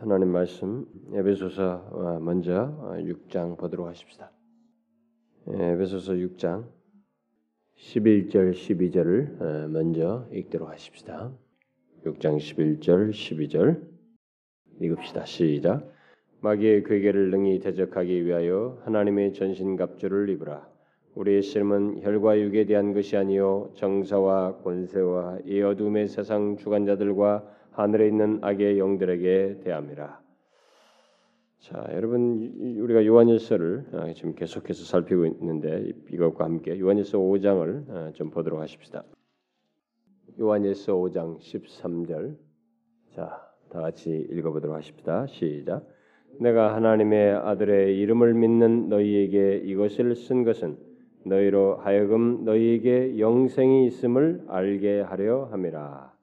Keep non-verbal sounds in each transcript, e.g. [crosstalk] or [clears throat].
하나님 말씀 에베소서 어, 먼저 6장 어, 보도록 하십시다. 예, 에베소서 6장 11절 12절을 어, 먼저 읽도록 하십시다. 6장 11절 12절 읽읍시다. 시작. 마귀의 괴계를 능히 대적하기 위하여 하나님의 전신 갑주를 입으라. 우리의 씨름은 혈과 육에 대한 것이 아니요 정사와 권세와 이 어둠의 세상 주관자들과 하늘에 있는 악의 영들에게 대함이라. 자, 여러분 우리가 요한일서를 아, 지금 계속해서 살피고 있는데 이것과 함께 요한일서 5장을 아, 좀 보도록 하십시다. 요한일서 5장 13절. 자, 다 같이 읽어 보도록 하십시다. 시작. 내가 하나님의 아들의 이름을 믿는 너희에게 이것을 쓴 것은 너희로 하여금 너희에게 영생이 있음을 알게 하려 함이라.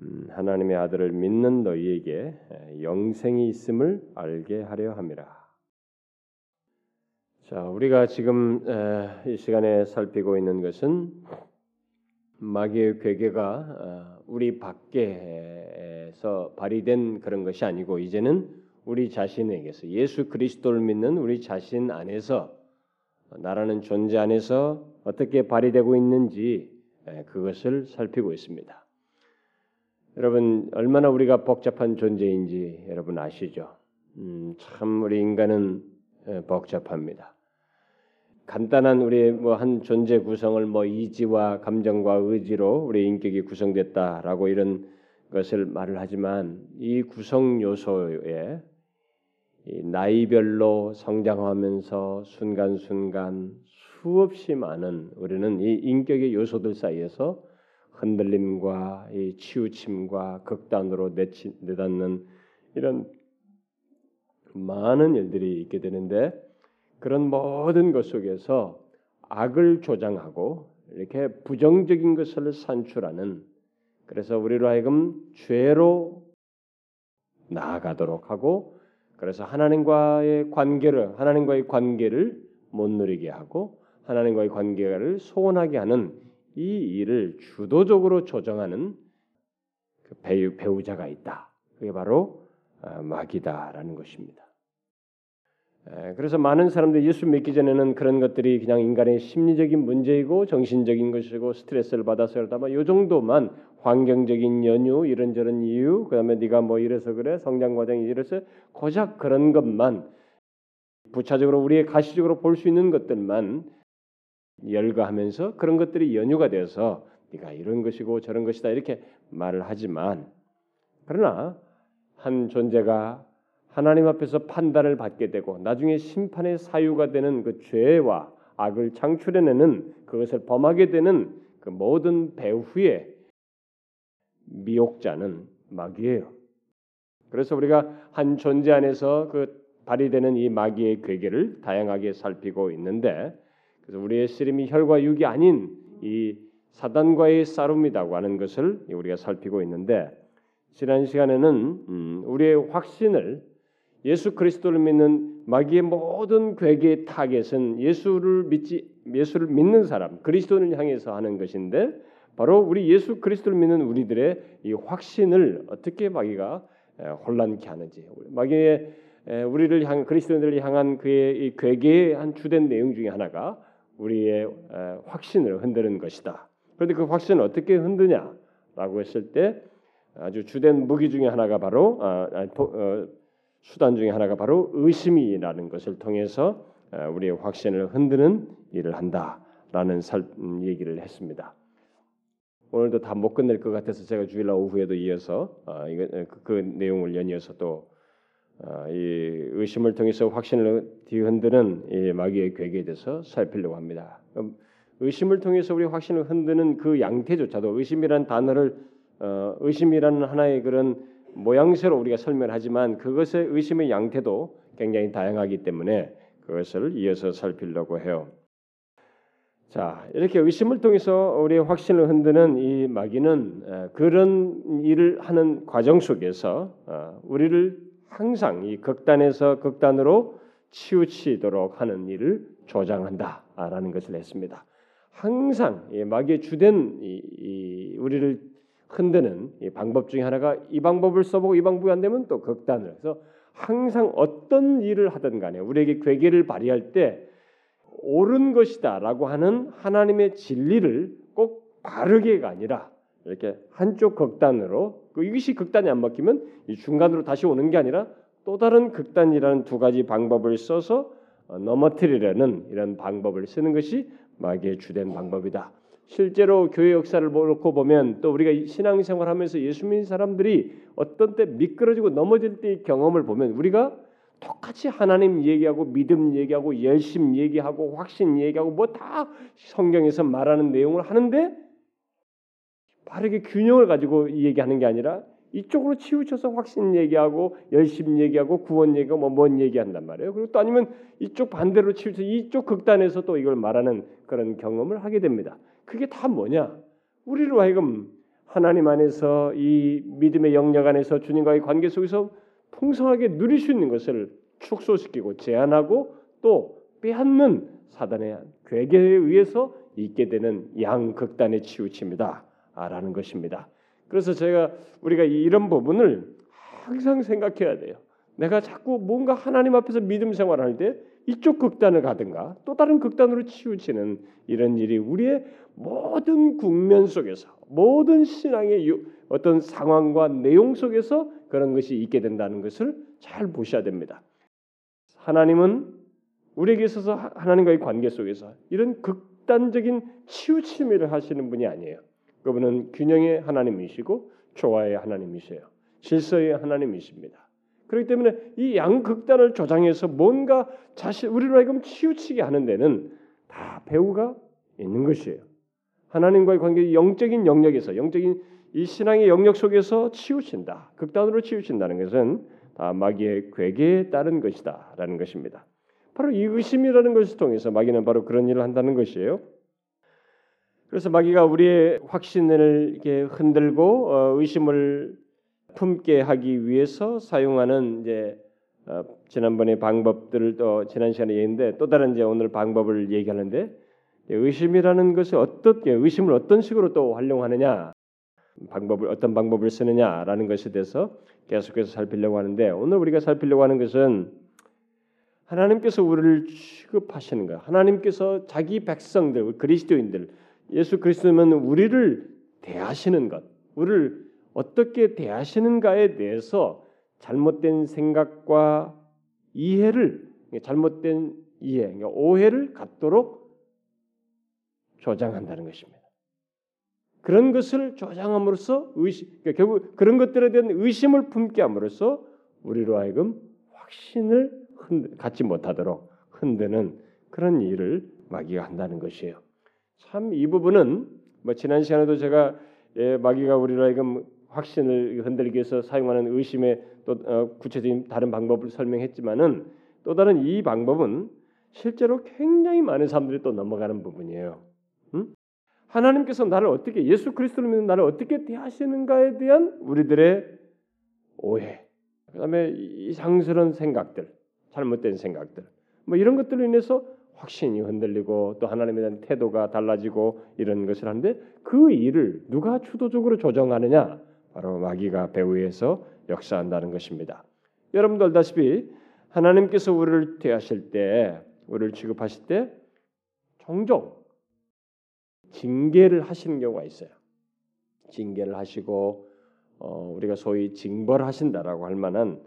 음, 하나님의 아들을 믿는 너희에게 영생이 있음을 알게 하려 함이라. 자, 우리가 지금 이 시간에 살피고 있는 것은 마귀의 괴계가 어, 우리 밖에서 발휘된 그런 것이 아니고 이제는 우리 자신에게서 예수 그리스도를 믿는 우리 자신 안에서 나라는 존재 안에서 어떻게 발휘되고 있는지 그것을 살피고 있습니다. 여러분 얼마나 우리가 복잡한 존재인지 여러분 아시죠? 음, 참 우리 인간은 복잡합니다. 간단한 우리 뭐한 존재 구성을 뭐 이지와 감정과 의지로 우리 인격이 구성됐다라고 이런 것을 말을 하지만 이 구성 요소에 나이별로 성장하면서 순간순간 수없이 많은 우리는 이 인격의 요소들 사이에서 흔들림과 이 치우침과 극단으로 내치, 내닫는 이런 많은 일들이 있게 되는데 그런 모든 것 속에서 악을 조장하고 이렇게 부정적인 것을 산출하는 그래서 우리로 하여금 죄로 나아가도록 하고 그래서 하나님과의 관계를 하나님과의 관계를 못 누리게 하고 하나님과의 관계를 소원하게 하는 이 일을 주도적으로 조정하는 그 배우, 배우자가 있다. 그게 바로 아, 마귀다라는 것입니다. 그래서 많은 사람들이 예수 믿기 전에는 그런 것들이 그냥 인간의 심리적인 문제이고 정신적인 것이고 스트레스를 받아서 그러다. 이 정도만 환경적인 연유 이런저런 이유 그다음에 네가 뭐 이래서 그래 성장 과정이 이래서 고작 그런 것만 부차적으로 우리의 가시적으로 볼 수 있는 것들만 열거하면서 그런 것들이 연유가 돼서 네가 이런 것이고 저런 것이다 이렇게 말을 하지만 그러나 한 존재가 하나님 앞에서 판단을 받게 되고 나중에 심판의 사유가 되는 그 죄와 악을 창출해내는 그것을 범하게 되는 그 모든 배후의 미혹자는 마귀예요. 그래서 우리가 한 존재 안에서 그 발휘되는 이 마귀의 괴계를 다양하게 살피고 있는데 그래서 우리의 씨름이 혈과 육이 아닌 이 사단과의 싸움이라고 하는 것을 우리가 살피고 있는데 지난 시간에는 음, 우리의 확신을 예수 그리스도를 믿는 마귀의 모든 궤계의 타겟은 예수를 믿지 예수를 믿는 사람 그리스도를 향해서 하는 것인데 바로 우리 예수 그리스도를 믿는 우리들의 이 확신을 어떻게 마귀가 혼란케 하는지 마귀의 우리를 향 그리스도인들을 향한 그의 이 괴계의 한 주된 내용 중에 하나가 우리의 확신을 흔드는 것이다. 그런데 그 확신을 어떻게 흔드냐라고 했을 때 아주 주된 무기 중에 하나가 바로 아, 아, 어, 수단 중에 하나가 바로 의심이라는 것을 통해서 우리의 확신을 흔드는 일을 한다라는 음, 얘기를 했습니다. 오늘도 다 못 끝낼 것 같아서 제가 주일날 오후에도 이어서 아, 그, 그 내용을 연이어서 또 아, 이 의심을 통해서 확신을 뒤흔드는 이 마귀의 괴계에 대해서 살피려고 합니다. 의심을 통해서 우리 확신을 흔드는 그 양태조차도 의심이라는 단어를 어, 의심이라는 하나의 그런 모양새로 우리가 설명하지만 그것의 의심의 양태도 굉장히 다양하기 때문에 그것을 이어서 살피려고 해요. 자 이렇게 의심을 통해서 우리의 확신을 흔드는 이 마귀는 그런 일을 하는 과정 속에서 어, 우리를 항상 이 극단에서 극단으로 치우치도록 하는 일을 조장한다라는 것을 했습니다. 항상 마귀의 주된 이, 이 우리를 흔드는 이 방법 중에 하나가 이 방법을 써보고 이 방법이 안 되면 또 극단을 해서 항상 어떤 일을 하든 간에 우리에게 괴계를 발휘할 때 옳은 것이다라고 하는 하나님의 진리를 꼭 바르게가 아니라 이렇게 한쪽 극단으로 그 이것이 극단이 안 먹히면 이 중간으로 다시 오는 게 아니라 또 다른 극단이라는 두 가지 방법을 써서 어, 넘어뜨리려는 이런 방법을 쓰는 것이 마귀의 주된 방법이다. 실제로 교회 역사를 놓고 보면 또 우리가 신앙생활하면서 예수 믿는 사람들이 어떤 때 미끄러지고 넘어질 때의 경험을 보면 우리가 똑같이 하나님 얘기하고 믿음 얘기하고 열심 얘기하고 확신 얘기하고 뭐 다 성경에서 말하는 내용을 하는데 바르게 균형을 가지고 얘기하는 게 아니라 이쪽으로 치우쳐서 확신 얘기하고 열심 얘기하고 구원 얘기하고 뭐뭔 얘기한단 말이에요. 그리고 또 아니면 이쪽 반대로 치우쳐 이쪽 극단에서 또 이걸 말하는 그런 경험을 하게 됩니다. 그게 다 뭐냐? 우리로 하여금 하나님 안에서 이 믿음의 영역 안에서 주님과의 관계 속에서 풍성하게 누릴 수 있는 것을 축소시키고 제한하고 또 빼앗는 사단의 괴계에 의해서 있게 되는 양극단의 치우침이다. 라는 것입니다. 그래서 제가 우리가 이런 부분을 항상 생각해야 돼요. 내가 자꾸 뭔가 하나님 앞에서 믿음 생활할 때 이쪽 극단을 가든가 또 다른 극단으로 치우치는 이런 일이 우리의 모든 국면 속에서 모든 신앙의 어떤 상황과 내용 속에서 그런 것이 있게 된다는 것을 잘 보셔야 됩니다. 하나님은 우리에게 있어서 하나님과의 관계 속에서 이런 극단적인 치우침을 하시는 분이 아니에요. 그분은 균형의 하나님이시고 조화의 하나님이세요. 질서의 하나님이십니다. 그렇기 때문에 이 양극단을 조장해서 뭔가 자신 우리로 하여금 치우치게 하는 데는 다 배우가 있는 것이에요. 하나님과의 관계 영적인 영역에서 영적인 이 신앙의 영역 속에서 치우친다. 극단으로 치우친다는 것은 다 마귀의 괴계에 따른 것이다라는 것입니다. 바로 이 의심이라는 것을 통해서 마귀는 바로 그런 일을 한다는 것이에요. 그래서 마귀가 우리의 확신을 이렇게 흔들고 어, 의심을 품게 하기 위해서 사용하는 이제 어, 지난번에 방법들을 또 지난 시간에 얘기했는데 또 다른 이제 오늘 방법을 얘기하는데 의심이라는 것이 어떻게 의심을 어떤 식으로 또 활용하느냐 방법을 어떤 방법을 쓰느냐라는 것에 대해서 계속해서 살피려고 하는데 오늘 우리가 살피려고 하는 것은 하나님께서 우리를 취급하시는 거 하나님께서 자기 백성들 그리스도인들 예수 그리스도는 우리를 대하시는 것, 우리를 어떻게 대하시는가에 대해서 잘못된 생각과 이해를 잘못된 이해, 그러니까 오해를 갖도록 조장한다는 것입니다. 그런 것을 조장함으로써 의심, 그러니까 결국 그런 것들에 대한 의심을 품게 함으로써 우리로 하여금 확신을 갖지 못하도록 흔드는 그런 일을 마귀가 한다는 것이에요. 참 이 부분은 뭐 지난 시간에도 제가 예, 마귀가 우리를 하여금 확신을 흔들기 위해서 사용하는 의심의 또 어, 구체적인 다른 방법을 설명했지만은 또 다른 이 방법은 실제로 굉장히 많은 사람들이 또 넘어가는 부분이에요. 응? 하나님께서 나를 어떻게 예수 그리스도를 믿는 나를 어떻게 대하시는가에 대한 우리들의 오해, 그다음에 이상스러운 생각들, 잘못된 생각들, 뭐 이런 것들로 인해서 확신이 흔들리고 또 하나님에 대한 태도가 달라지고 이런 것을 하는데 그 일을 누가 주도적으로 조정하느냐? 바로 마귀가 배후에서 역사한다는 것입니다. 여러분도 알다시피 하나님께서 우리를 대하실 때, 우리를 취급하실 때 종종 징계를 하시는 경우가 있어요. 징계를 하시고 어, 우리가 소위 징벌하신다라고 할 만한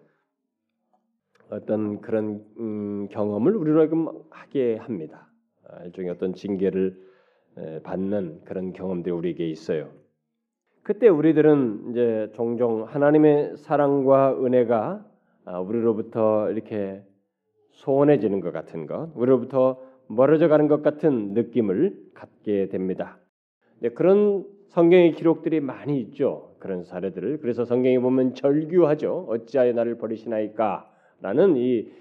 어떤 그런 음, 경험을 우리로 하여금 하게 합니다. 아, 일종의 어떤 징계를 받는 그런 경험들이 우리에게 있어요. 그때 우리들은 이제 종종 하나님의 사랑과 은혜가 아, 우리로부터 이렇게 소원해지는 것 같은 것, 우리로부터 멀어져 가는 것 같은 느낌을 갖게 됩니다. 그런 성경의 기록들이 많이 있죠. 그런 사례들을. 그래서 성경에 보면 절규하죠. 어찌하여 나를 버리시나이까? 라는 이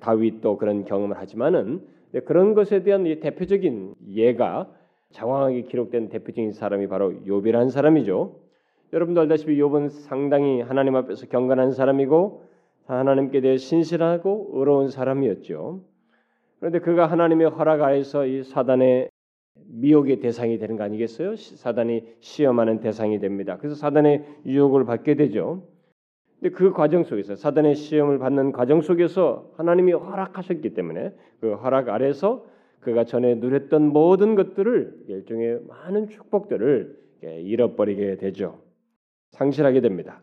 다윗도 그런 경험을 하지만은 그런 것에 대한 이 대표적인 예가 장황하게 기록된 대표적인 사람이 바로 욥이라는 사람이죠. 여러분도 알다시피 욥은 상당히 하나님 앞에서 경건한 사람이고 하나님께 대해 신실하고 의로운 사람이었죠. 그런데 그가 하나님의 허락 아래서 이 사단의 미혹의 대상이 되는 거 아니겠어요? 사단이 시험하는 대상이 됩니다. 그래서 사단의 유혹을 받게 되죠. 근데 그 과정 속에서 사단의 시험을 받는 과정 속에서 하나님이 허락하셨기 때문에 그 허락 아래서 그가 전에 누렸던 모든 것들을 일종의 많은 축복들을 잃어버리게 되죠. 상실하게 됩니다.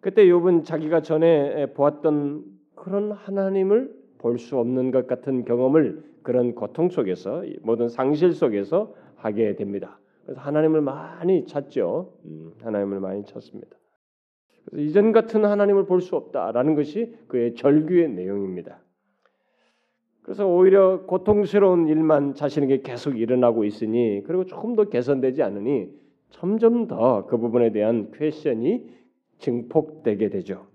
그때 욥은 자기가 전에 보았던 그런 하나님을 볼 수 없는 것 같은 경험을 그런 고통 속에서 모든 상실 속에서 하게 됩니다. 그래서 하나님을 많이 찾죠. 음, 하나님을 많이 찾습니다. 이전 같은 하나님을 볼 수 없다라는 것이 그의 절규의 내용입니다. 그래서 오히려 고통스러운 일만 자신에게 계속 일어나고 있으니 그리고 조금 더 개선되지 않으니 점점 더 그 부분에 대한 퀘션이 증폭되게 되죠.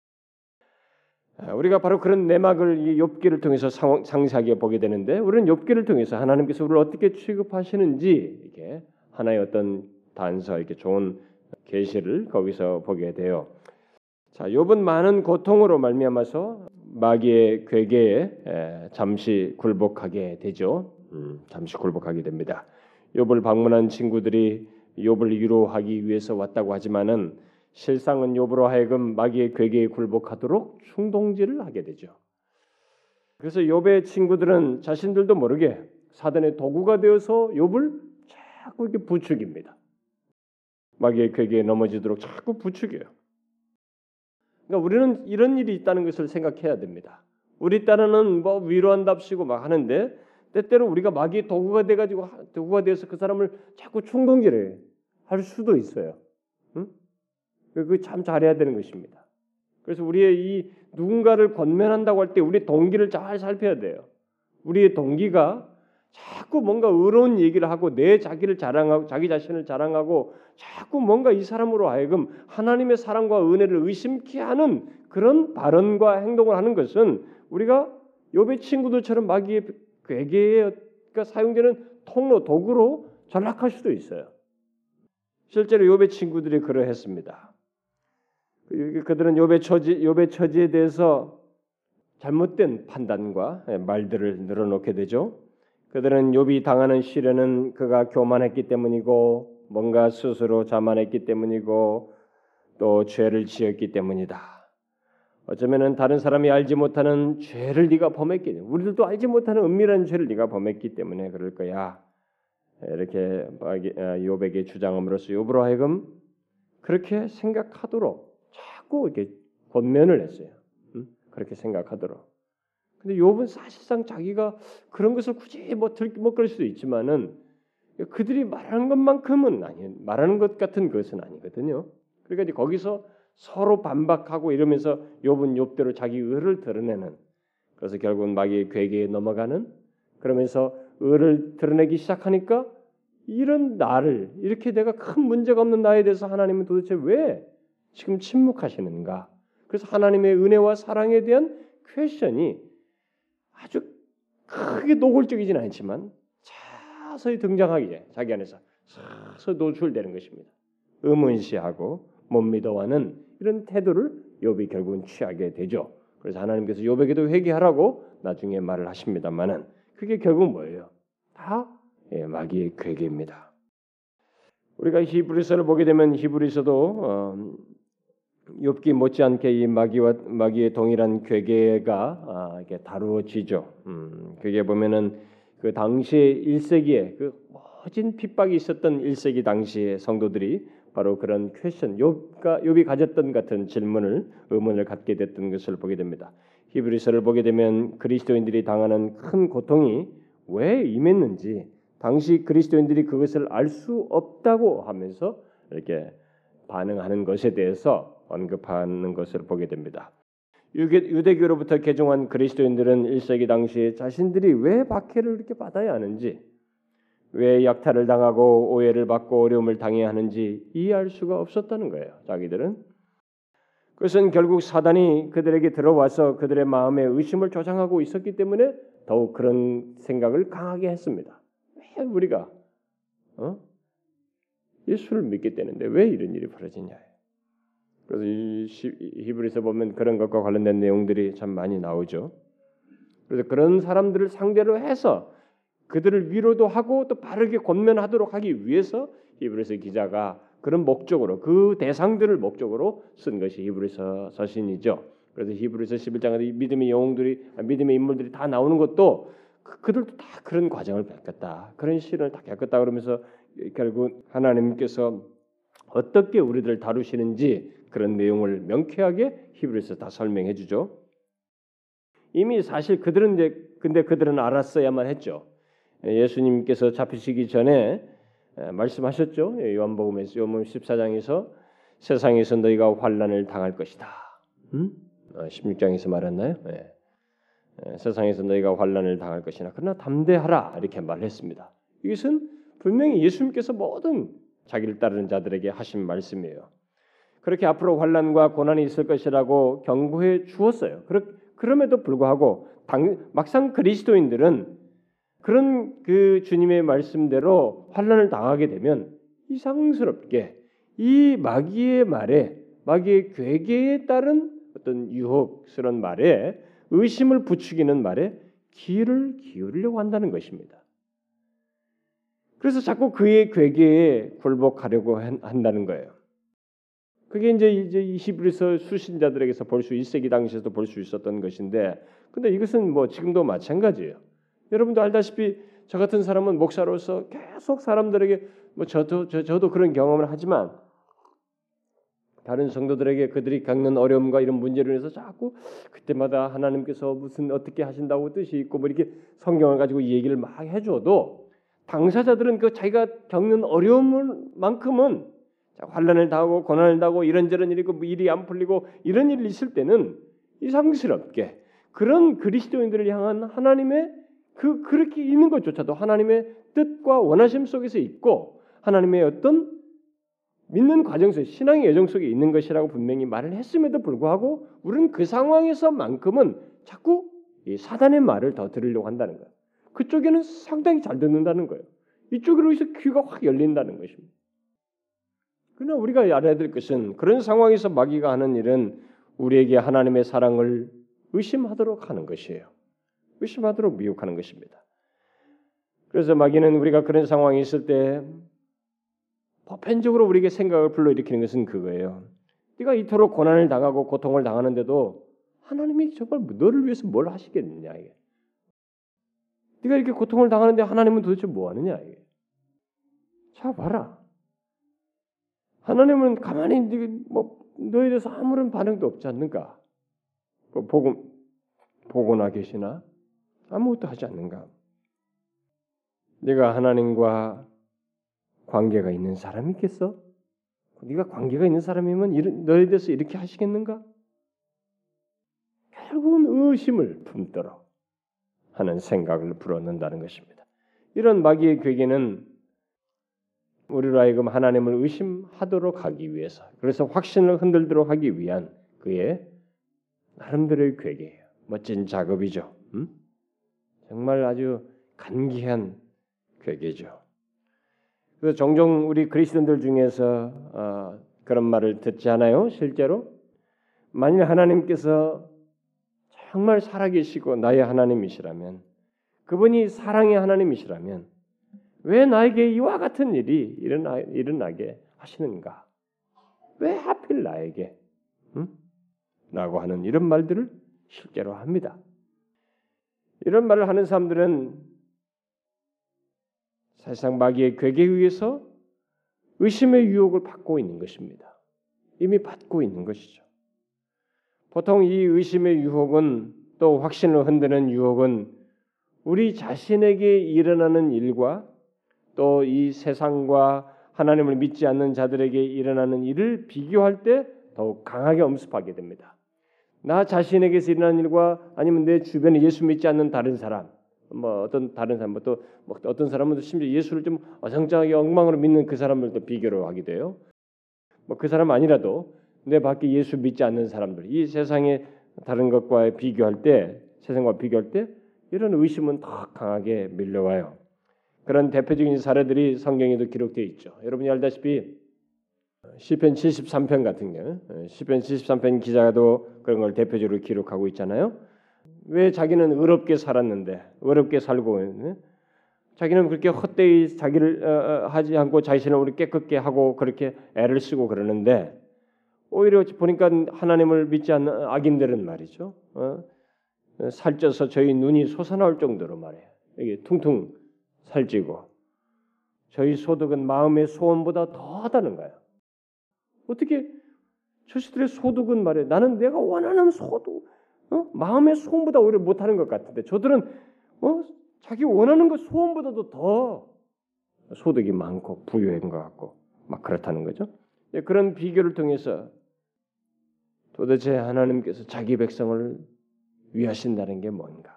아, 우리가 바로 그런 내막을 이 욥기를 통해서 상세하게 보게 되는데 우리는 욥기를 통해서 하나님께서 우리를 어떻게 취급하시는지 이게 하나의 어떤 단서 이렇게 좋은 계시를 거기서 보게 돼요. 자, 욥은 많은 고통으로 말미암아서 마귀의 괴계에 잠시 굴복하게 되죠. 음, 잠시 굴복하게 됩니다. 욥을 방문한 친구들이 욥을 위로하기 위해서 왔다고 하지만은 실상은 욥으로 하여금 마귀의 괴계에 굴복하도록 충동질을 하게 되죠. 그래서 욥의 친구들은 자신들도 모르게 사단의 도구가 되어서 욥을 자꾸 이렇게 부추깁니다. 마귀의 괴계에 넘어지도록 자꾸 부추겨요. 그러니까 우리는 이런 일이 있다는 것을 생각해야 됩니다. 우리 딸은 뭐 위로한답시고 막 하는데 때때로 우리가 마귀의 도구가 돼가지고 도구가 되어서 그 사람을 자꾸 충동질해 할 수도 있어요. 응? 그참 잘해야 되는 것입니다. 그래서 우리의 이 누군가를 권면한다고 할 때 우리 동기를 잘 살펴야 돼요. 우리의 동기가 자꾸 뭔가 의로운 얘기를 하고 내 자기를 자랑하고 자기 자신을 자랑하고 자꾸 뭔가 이 사람으로 하여금 하나님의 사랑과 은혜를 의심케 하는 그런 발언과 행동을 하는 것은 우리가 요배 친구들처럼 마귀의 괴계에 사용되는 통로 도구로 전락할 수도 있어요. 실제로 요배 친구들이 그러했습니다. 그, 그들은 요배 처지 요배 처지에 대해서 잘못된 판단과 예, 말들을 늘어놓게 되죠. 그들은 욥이 당하는 시련은 그가 교만했기 때문이고 뭔가 스스로 자만했기 때문이고 또 죄를 지었기 때문이다. 어쩌면은 다른 사람이 알지 못하는 죄를 네가 범했기 우리들도 알지 못하는 은밀한 죄를 네가 범했기 때문에 그럴 거야. 이렇게 욥에게 어, 주장함으로써 욥으로 하여금 그렇게 생각하도록 자꾸 이렇게 권면을 했어요. 응? 그렇게 생각하도록. 근데 욥은 사실상 자기가 그런 것을 굳이 뭐 들먹거릴 수도 있지만은 그들이 말하는 것만큼은 아니 말하는 것 같은 것은 아니거든요. 그러니까 이제 거기서 서로 반박하고 이러면서 욥은 욥대로 자기 의를 드러내는 그래서 결국은 마귀의 괴계에 넘어가는 그러면서 의를 드러내기 시작하니까 이런 나를 이렇게 내가 큰 문제가 없는 나에 대해서 하나님은 도대체 왜 지금 침묵하시는가? 그래서 하나님의 은혜와 사랑에 대한 퀘션이 아주 크게 노골적이진 않지만 자서히 등장하기 자기 안에서 서서 노출되는 것입니다. 의문시하고 못 믿어하는 이런 태도를 욥이 결국은 취하게 되죠. 그래서 하나님께서 욥에게도 회개하라고 나중에 말을 하십니다만은 그게 결국 뭐예요? 다 예, 마귀의 괴계입니다. 우리가 히브리서를 보게 되면 히브리서도 어, 욥기 못지않게 이 마귀와 마귀의 동일한 괴계가 아, 이렇게 다루어지죠. 음, 그게 보면은 그 당시 1세기에 그 모진 핍박이 있었던 1세기 당시의 성도들이 바로 그런 question 욥가 욥이 가졌던 같은 질문을 의문을 갖게 됐던 것을 보게 됩니다. 히브리서를 보게 되면 그리스도인들이 당하는 큰 고통이 왜 임했는지 당시 그리스도인들이 그것을 알 수 없다고 하면서 이렇게 반응하는 것에 대해서 언급하는 것을 보게 됩니다. 유대교로부터 개종한 그리스도인들은 1세기 당시에 자신들이 왜 박해를 이렇게 받아야 하는지, 왜 약탈을 당하고 오해를 받고 어려움을 당해야 하는지 이해할 수가 없었다는 거예요. 자기들은 그것은 결국 사단이 그들에게 들어와서 그들의 마음에 의심을 조장하고 있었기 때문에 더욱 그런 생각을 강하게 했습니다. 왜 우리가 어? 예수를 믿게 되는데 왜 이런 일이 벌어지냐? 그래서 이 히브리서 보면 그런 것과 관련된 내용들이 참 많이 나오죠. 그래서 그런 사람들을 상대로 해서 그들을 위로도 하고 또 바르게 권면하도록 하기 위해서 히브리서 기자가 그런 목적으로 그 대상들을 목적으로 쓴 것이 히브리서 서신이죠. 그래서 히브리서 11장에 믿음의 영웅들이 믿음의 인물들이 다 나오는 것도 그, 들도 다 그런 과정을 겪었다. 그런 시련을 다 겪었다 그러면서 결국 하나님께서 어떻게 우리들을 다루시는지 그런 내용을 명쾌하게 히브리서 다 설명해 주죠. 이미 사실 그들은 이제 근데 그들은 알았어야만 했죠. 예수님께서 잡히시기 전에 말씀하셨죠. 요한복음에서 요한복음 14장에서 세상에서 너희가 환란을 당할 것이다. 음? 16장에서 말했나요? 네. 세상에서 너희가 환란을 당할 것이나 그러나 담대하라 이렇게 말했습니다. 이것은 분명히 예수님께서 모든 자기를 따르는 자들에게 하신 말씀이에요. 그렇게 앞으로 환란과 고난이 있을 것이라고 경고해 주었어요. 그럼에도 불구하고 당, 막상 그리스도인들은 그런 그 주님의 말씀대로 환란을 당하게 되면 이상스럽게 이 마귀의 말에 마귀의 괴계에 따른 어떤 유혹스러운 말에 의심을 부추기는 말에 귀를 기울이려고 한다는 것입니다. 그래서 자꾸 그의 괴계에 굴복하려고 한다는 거예요. 그게 이제 이제 히브리서 수신자들에게서 볼 수 1세기 당시에도 볼 수 있었던 것인데 근데 이것은 뭐 지금도 마찬가지예요. 여러분도 알다시피 저 같은 사람은 목사로서 계속 사람들에게 뭐 저도 저, 저도 그런 경험을 하지만 다른 성도들에게 그들이 겪는 어려움과 이런 문제로 인해서 자꾸 그때마다 하나님께서 무슨 어떻게 하신다고 뜻이 있고 뭐 이렇게 성경을 가지고 얘기를 막 해줘도 당사자들은 그 자기가 겪는 어려움만큼은 환란을 당하고 고난을 당하고 이런저런 일이고 뭐 일이 안 풀리고 이런 일이 있을 때는 이상스럽게 그런 그리스도인들을 향한 하나님의 그 그렇게 있는 것조차도 하나님의 뜻과 원하심 속에서 있고 하나님의 어떤 믿는 과정 속에 신앙의 여정 속에 있는 것이라고 분명히 말을 했음에도 불구하고 우리는 그 상황에서만큼은 자꾸 이 사단의 말을 더 들으려고 한다는 거예요. 그쪽에는 상당히 잘 듣는다는 거예요. 이쪽으로 해서 귀가 확 열린다는 것입니다. 그러나 우리가 알아야 될 것은 그런 상황에서 마귀가 하는 일은 우리에게 하나님의 사랑을 의심하도록 하는 것이에요. 의심하도록 미혹하는 것입니다. 그래서 마귀는 우리가 그런 상황이 있을 때 보편적으로 우리에게 생각을 불러일으키는 것은 그거예요. 네가 이토록 고난을 당하고 고통을 당하는데도 하나님이 정말 너를 위해서 뭘 하시겠느냐 이게. 네가 이렇게 고통을 당하는데 하나님은 도대체 뭐 하느냐 이게. 자 봐라. 하나님은 가만히 뭐 너에 대해서 아무런 반응도 없지 않는가? 뭐 보고 보고나 계시나? 아무것도 하지 않는가? 네가 하나님과 관계가 있는 사람이 있겠어? 네가 관계가 있는 사람이면 너에 대해서 이렇게 하시겠는가? 결국은 의심을 품도록 하는 생각을 불어넣는다는 것입니다. 이런 마귀의 괴계는 우리로 하여금 하나님을 의심하도록 하기 위해서 그래서 확신을 흔들도록 하기 위한 그의 나름대로의 괴계예요. 멋진 작업이죠. 음? 정말 아주 간기한 괴계죠. 그래서 종종 우리 그리스도인들 중에서 어, 그런 말을 듣지 않아요? 실제로 만일 하나님께서 정말 살아계시고 나의 하나님이시라면 그분이 사랑의 하나님이시라면 왜 나에게 이와 같은 일이 일어나, 일어나게 하시는가? 왜 하필 나에게? 응? 라고 하는 이런 말들을 실제로 합니다. 이런 말을 하는 사람들은 사실상 마귀의 괴계에 의해서 의심의 유혹을 받고 있는 것입니다. 이미 받고 있는 것이죠. 보통 이 의심의 유혹은 또 확신을 흔드는 유혹은 우리 자신에게 일어나는 일과 또 이 세상과 하나님을 믿지 않는 자들에게 일어나는 일을 비교할 때 더욱 강하게 엄습하게 됩니다. 나 자신에게서 일어나는 일과 아니면 내 주변에 예수 믿지 않는 다른 사람, 뭐 어떤 다른 사람, 또 뭐 어떤 사람은 심지어 예수를 좀 어정쩡하게 엉망으로 믿는 그 사람들도 비교를 하게 돼요. 뭐 그 사람 아니라도 내 밖에 예수 믿지 않는 사람들, 이 세상의 다른 것과 비교할 때, 세상과 비교할 때 이런 의심은 더 강하게 밀려와요. 그런 대표적인 사례들이 성경에도 기록되어 있죠. 여러분이 알다시피 시편 73편 같은 경우 시편 73편 기자도 그런 걸 대표적으로 기록하고 있잖아요. 왜 자기는 의롭게 살았는데 의롭게 살고 자기는 그렇게 헛되이 자기를 어, 어, 하지 않고 자신을 우리 깨끗게 하고 그렇게 애를 쓰고 그러는데 오히려 보니까 하나님을 믿지 않는 악인들은 말이죠. 어? 살쪄서 저희 눈이 솟아나올 정도로 말해요. 이게 퉁퉁 살찌고 저희 소득은 마음의 소원보다 더 하다는 거예요. 어떻게 저시들의 소득은 말해 나는 내가 원하는 소득, 어? 마음의 소원보다 오히려 못하는 것 같은데 저들은 어? 자기 원하는 것 소원보다도 더 소득이 많고 부유한 것 같고 막 그렇다는 거죠. 예, 그런 비교를 통해서 도대체 하나님께서 자기 백성을 위하신다는 게 뭔가?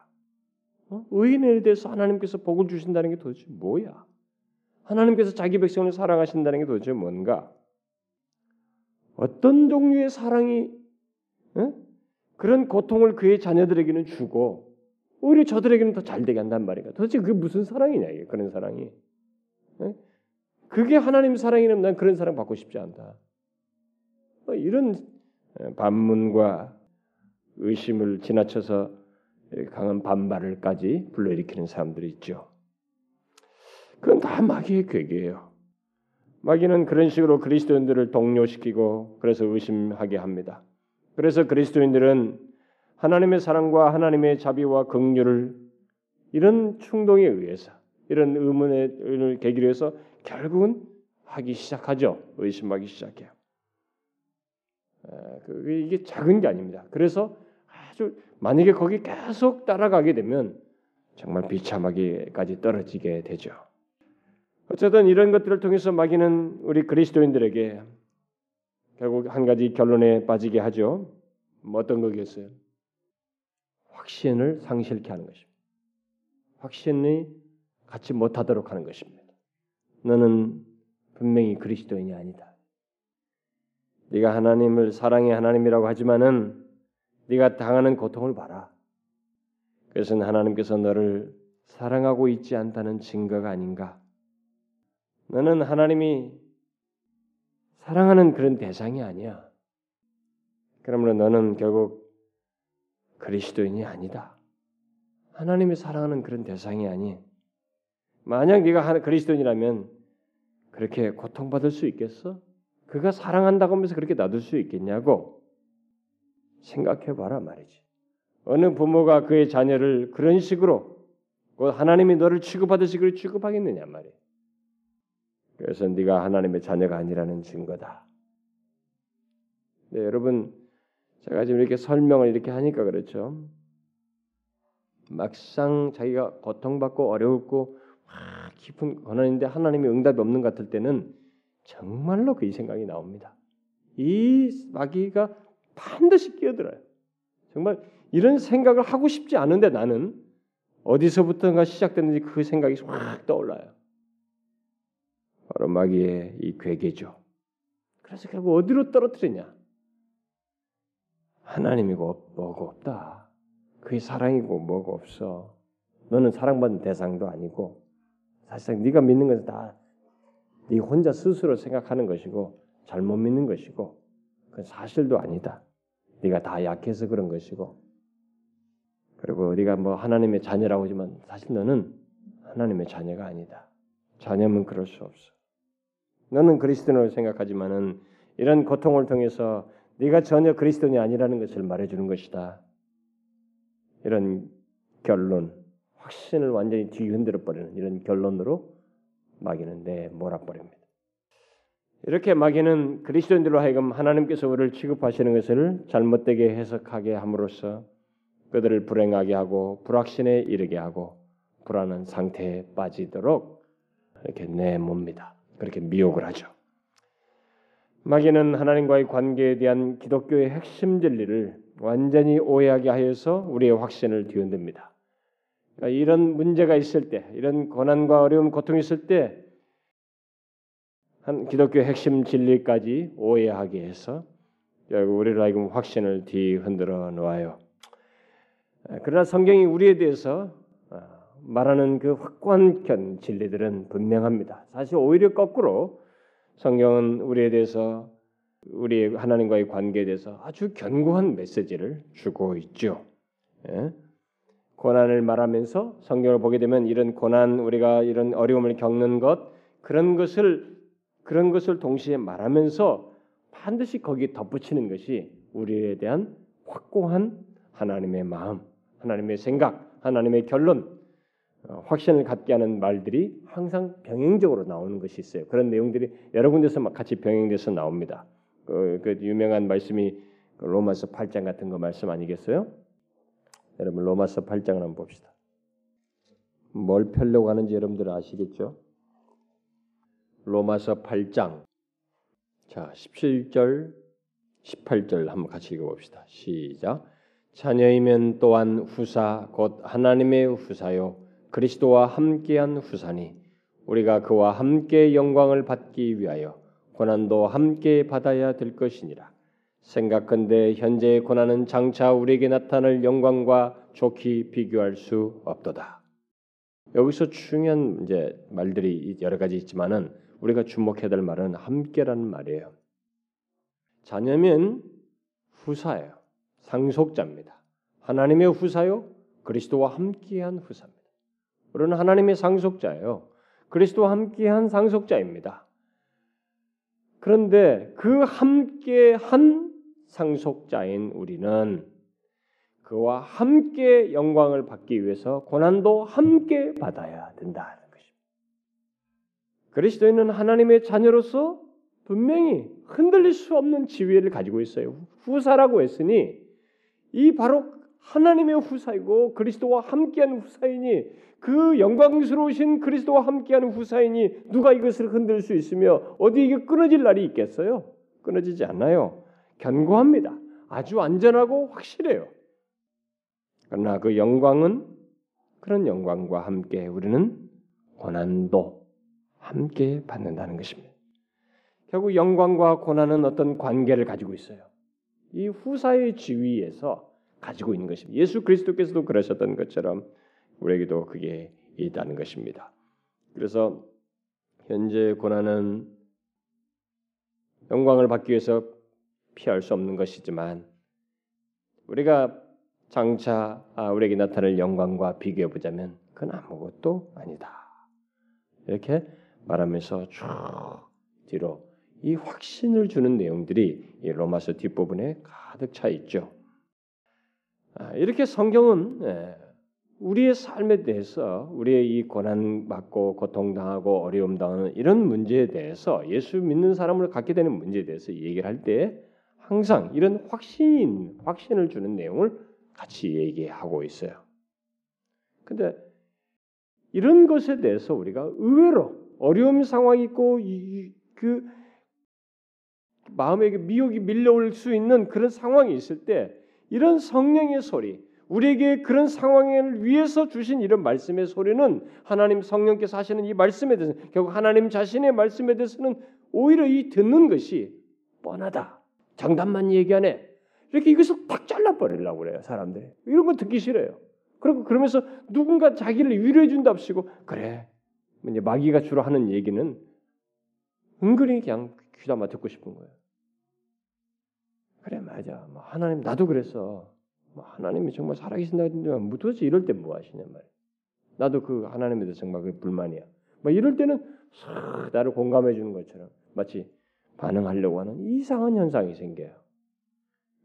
어? 의인에 대해서 하나님께서 복을 주신다는 게 도대체 뭐야? 하나님께서 자기 백성을 사랑하신다는 게 도대체 뭔가? 어떤 종류의 사랑이 어? 그런 고통을 그의 자녀들에게는 주고 오히려 저들에게는 더 잘 되게 한단 말이야. 도대체 그게 무슨 사랑이냐 이게 그런 사랑이. 어? 그게 하나님 사랑이라면 난 그런 사랑 받고 싶지 않다. 어, 이런 반문과 의심을 지나쳐서 강한 반발을까지 불러일으키는 사람들이 있죠. 그건 다 마귀의 괴계예요. 마귀는 그런 식으로 그리스도인들을 동료시키고 그래서 의심하게 합니다. 그래서 그리스도인들은 하나님의 사랑과 하나님의 자비와 긍휼을 이런 충동에 의해서 이런 의문을 계기로 해서 결국은 하기 시작하죠. 의심하기 시작해요. 그, 이게 작은 게 아닙니다. 그래서 아주 만약에 거기 계속 따라가게 되면 정말 비참하게까지 떨어지게 되죠. 어쨌든 이런 것들을 통해서 마귀는 우리 그리스도인들에게 결국 한 가지 결론에 빠지게 하죠. 뭐 어떤 거겠어요? 확신을 상실케 하는 것입니다. 확신이 갖지 못하도록 하는 것입니다. 너는 분명히 그리스도인이 아니다. 네가 하나님을 사랑의 하나님이라고 하지만은 네가 당하는 고통을 봐라. 그것은 하나님께서 너를 사랑하고 있지 않다는 증거가 아닌가? 너는 하나님이 사랑하는 그런 대상이 아니야. 그러므로 너는 결국 그리스도인이 아니다. 하나님이 사랑하는 그런 대상이 아니. 만약 네가 그리스도인이라면 그렇게 고통받을 수 있겠어? 그가 사랑한다고 하면서 그렇게 놔둘 수 있겠냐고 생각해 봐라 말이지. 어느 부모가 그의 자녀를 그런 식으로 하나님이 너를 취급하듯이 그를 취급하겠느냐 말이야. 그래서 네가 하나님의 자녀가 아니라는 증거다. 네, 여러분 제가 지금 이렇게 설명을 이렇게 하니까 그렇죠. 막상 자기가 고통받고 어려웠고 깊은 고난인데 하나님의 응답이 없는 것 같을 때는 정말로 그 이 생각이 나옵니다. 이 마귀가 반드시 끼어들어요. 정말 이런 생각을 하고 싶지 않은데 나는 어디서부터가 시작됐는지 그 생각이 확 떠올라요. 바로 마귀의 이 괴계죠. 그래서 결국 어디로 떨어뜨리냐? 하나님이고 뭐가 없다. 그게 사랑이고 뭐가 없어. 너는 사랑받는 대상도 아니고 사실상 네가 믿는 것은 다네 혼자 스스로 생각하는 것이고 잘못 믿는 것이고 그 사실도 아니다. 네가 다 약해서 그런 것이고 그리고 네가 뭐 하나님의 자녀라고 하지만 사실 너는 하나님의 자녀가 아니다. 자녀면 그럴 수 없어. 너는 그리스도인으로 생각하지만은 이런 고통을 통해서 네가 전혀 그리스도인이 아니라는 것을 말해주는 것이다. 이런 결론, 확신을 완전히 뒤흔들어 버리는 이런 결론으로 마귀는 내 몰아버립니다. 이렇게 마귀는 그리스도인들로 하여금 하나님께서 우리를 취급하시는 것을 잘못되게 해석하게 함으로써 그들을 불행하게 하고 불확신에 이르게 하고 불안한 상태에 빠지도록 이렇게 내몹니다. 그렇게 미혹을 하죠. 마귀는 하나님과의 관계에 대한 기독교의 핵심 진리를 완전히 오해하게 하여서 우리의 확신을 뒤흔듭니다. 그러니까 이런 문제가 있을 때, 이런 고난과 어려움, 고통이 있을 때, 한 기독교 핵심 진리까지 오해하게 해서 결국 우리를 하여금 확신을 뒤흔들어 놓아요. 그러나 성경이 우리에 대해서 어, 말하는 그 확고한 진리들은 분명합니다. 사실 오히려 거꾸로 성경은 우리에 대해서 우리 하나님과의 관계에 대해서 아주 견고한 메시지를 주고 있죠. 예? 고난을 말하면서 성경을 보게 되면 이런 고난 우리가 이런 어려움을 겪는 것 그런 것을 그런 것을 동시에 말하면서 반드시 거기에 덧붙이는 것이 우리에 대한 확고한 하나님의 마음, 하나님의 생각, 하나님의 결론, 어, 확신을 갖게 하는 말들이 항상 병행적으로 나오는 것이 있어요. 그런 내용들이 여러 군데서 막 같이 병행돼서 나옵니다. 그, 그 유명한 말씀이 그 로마서 8장 같은 거 말씀 아니겠어요? 여러분 로마서 8장을 한번 봅시다. 뭘 펴려고 하는지 여러분들 아시겠죠? 로마서 8장 자 17절 18절 한번 같이 읽어봅시다. 시작. 자녀이면 또한 후사 곧 하나님의 후사요 그리스도와 함께한 후사니 우리가 그와 함께 영광을 받기 위하여 고난도 함께 받아야 될 것이니라. 생각건대 현재의 고난은 장차 우리에게 나타날 영광과 좋게 비교할 수 없도다. 여기서 중요한 이제 말들이 여러 가지 있지만은 우리가 주목해야 될 말은 함께라는 말이에요. 자녀면 후사예요. 상속자입니다. 하나님의 후사요. 그리스도와 함께한 후사입니다. 우리는 하나님의 상속자예요. 그리스도와 함께한 상속자입니다. 그런데 그 함께한 상속자인 우리는 그와 함께 영광을 받기 위해서 고난도 함께 받아야 것입니다. 그리스도인은 하나님의 자녀로서 분명히 흔들릴 수 없는 지위를 가지고 있어요. 후사라고 했으니 이 바로 하나님의 후사이고 그리스도와 함께한 후사이니 그 영광스러우신 그리스도와 함께하는 후사이니 누가 이것을 흔들 수 있으며 어디 이게 끊어질 날이 있겠어요? 끊어지지 않나요? 견고합니다. 아주 안전하고 확실해요. 그러나 그 영광은 그런 영광과 함께 우리는 고난도 함께 받는다는 것입니다. 결국 영광과 고난은 어떤 관계를 가지고 있어요. 이 후사의 지위에서 가지고 있는 것입니다. 예수 그리스도께서도 그러셨던 것처럼 우리에게도 그게 있다는 것입니다. 그래서 현재 고난은 영광을 받기 위해서 피할 수 없는 것이지만 우리가 장차 아, 우리에게 나타날 영광과 비교해 보자면 그건 아무것도 아니다. 이렇게 말하면서 쭉 뒤로 이 확신을 주는 내용들이 이 로마서 뒷부분에 가득 차 있죠. 아, 이렇게 성경은 예, 우리의 삶에 대해서 우리의 이 고난 받고 고통 당하고 어려움 당하는 이런 문제에 대해서 예수 믿는 사람을 갖게 되는 문제에 대해서 얘기를 할 때 항상 이런 확신 확신을 주는 내용을 같이 얘기하고 있어요. 근데 이런 것에 대해서 우리가 의외로 어려움 상황이 있고 그 마음에 미혹이 밀려올 수 있는 그런 상황이 있을 때 이런 성령의 소리, 우리에게 그런 상황을 위해서 주신 이런 말씀의 소리는 하나님 성령께서 하시는 이 말씀에 대해서 결국 하나님 자신의 말씀에 대해서는 오히려 이 듣는 것이 뻔하다. 정답만 얘기하네. 이렇게 이것을 팍 잘라버리려고 그래요 사람들이. 이런 거 듣기 싫어요. 그리고 그러면서 누군가 자기를 위로해 준답시고 그래. 이제 마귀가 주로 하는 얘기는 은근히 그냥 귀담아 듣고 싶은 거예요. 그래 맞아. 뭐 하나님 나도 그랬어. 뭐 하나님이 정말 살아계신다는데 뭐 도대체 이럴 때 뭐 하시냐 말이야. 나도 그 하나님에 대해서 정말 그 불만이야. 뭐 이럴 때는 싹 나를 공감해 주는 것처럼 마치 반응하려고 하는 이상한 현상이 생겨요.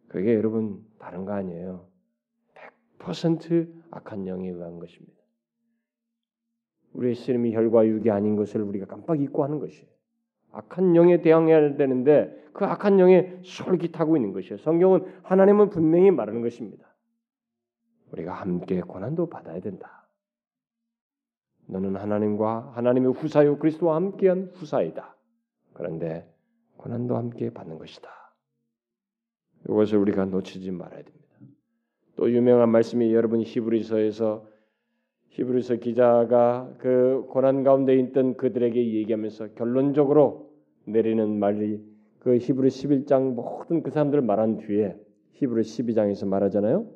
그게 여러분 다른 거 아니에요. 100% 악한 영에 의한 것입니다. 우리의 쓰림이 혈과 육이 아닌 것을 우리가 깜빡 잊고 하는 것이에요. 악한 영에 대항해야 되는데 그 악한 영에 솔깃하고 있는 것이에요. 성경은 하나님은 분명히 말하는 것입니다. 우리가 함께 고난도 받아야 된다. 너는 하나님과 하나님의 후사요 그리스도와 함께한 후사이다. 그런데 고난도 함께 받는 것이다. 이것을 우리가 놓치지 말아야 됩니다. 또 유명한 말씀이 여러분 히브리서에서 히브리서 기자가 그 고난 가운데 있던 그들에게 얘기하면서 결론적으로 내리는 말이 그 히브리 11장 모든 그 사람들을 말한 뒤에 히브리 12장에서 말하잖아요.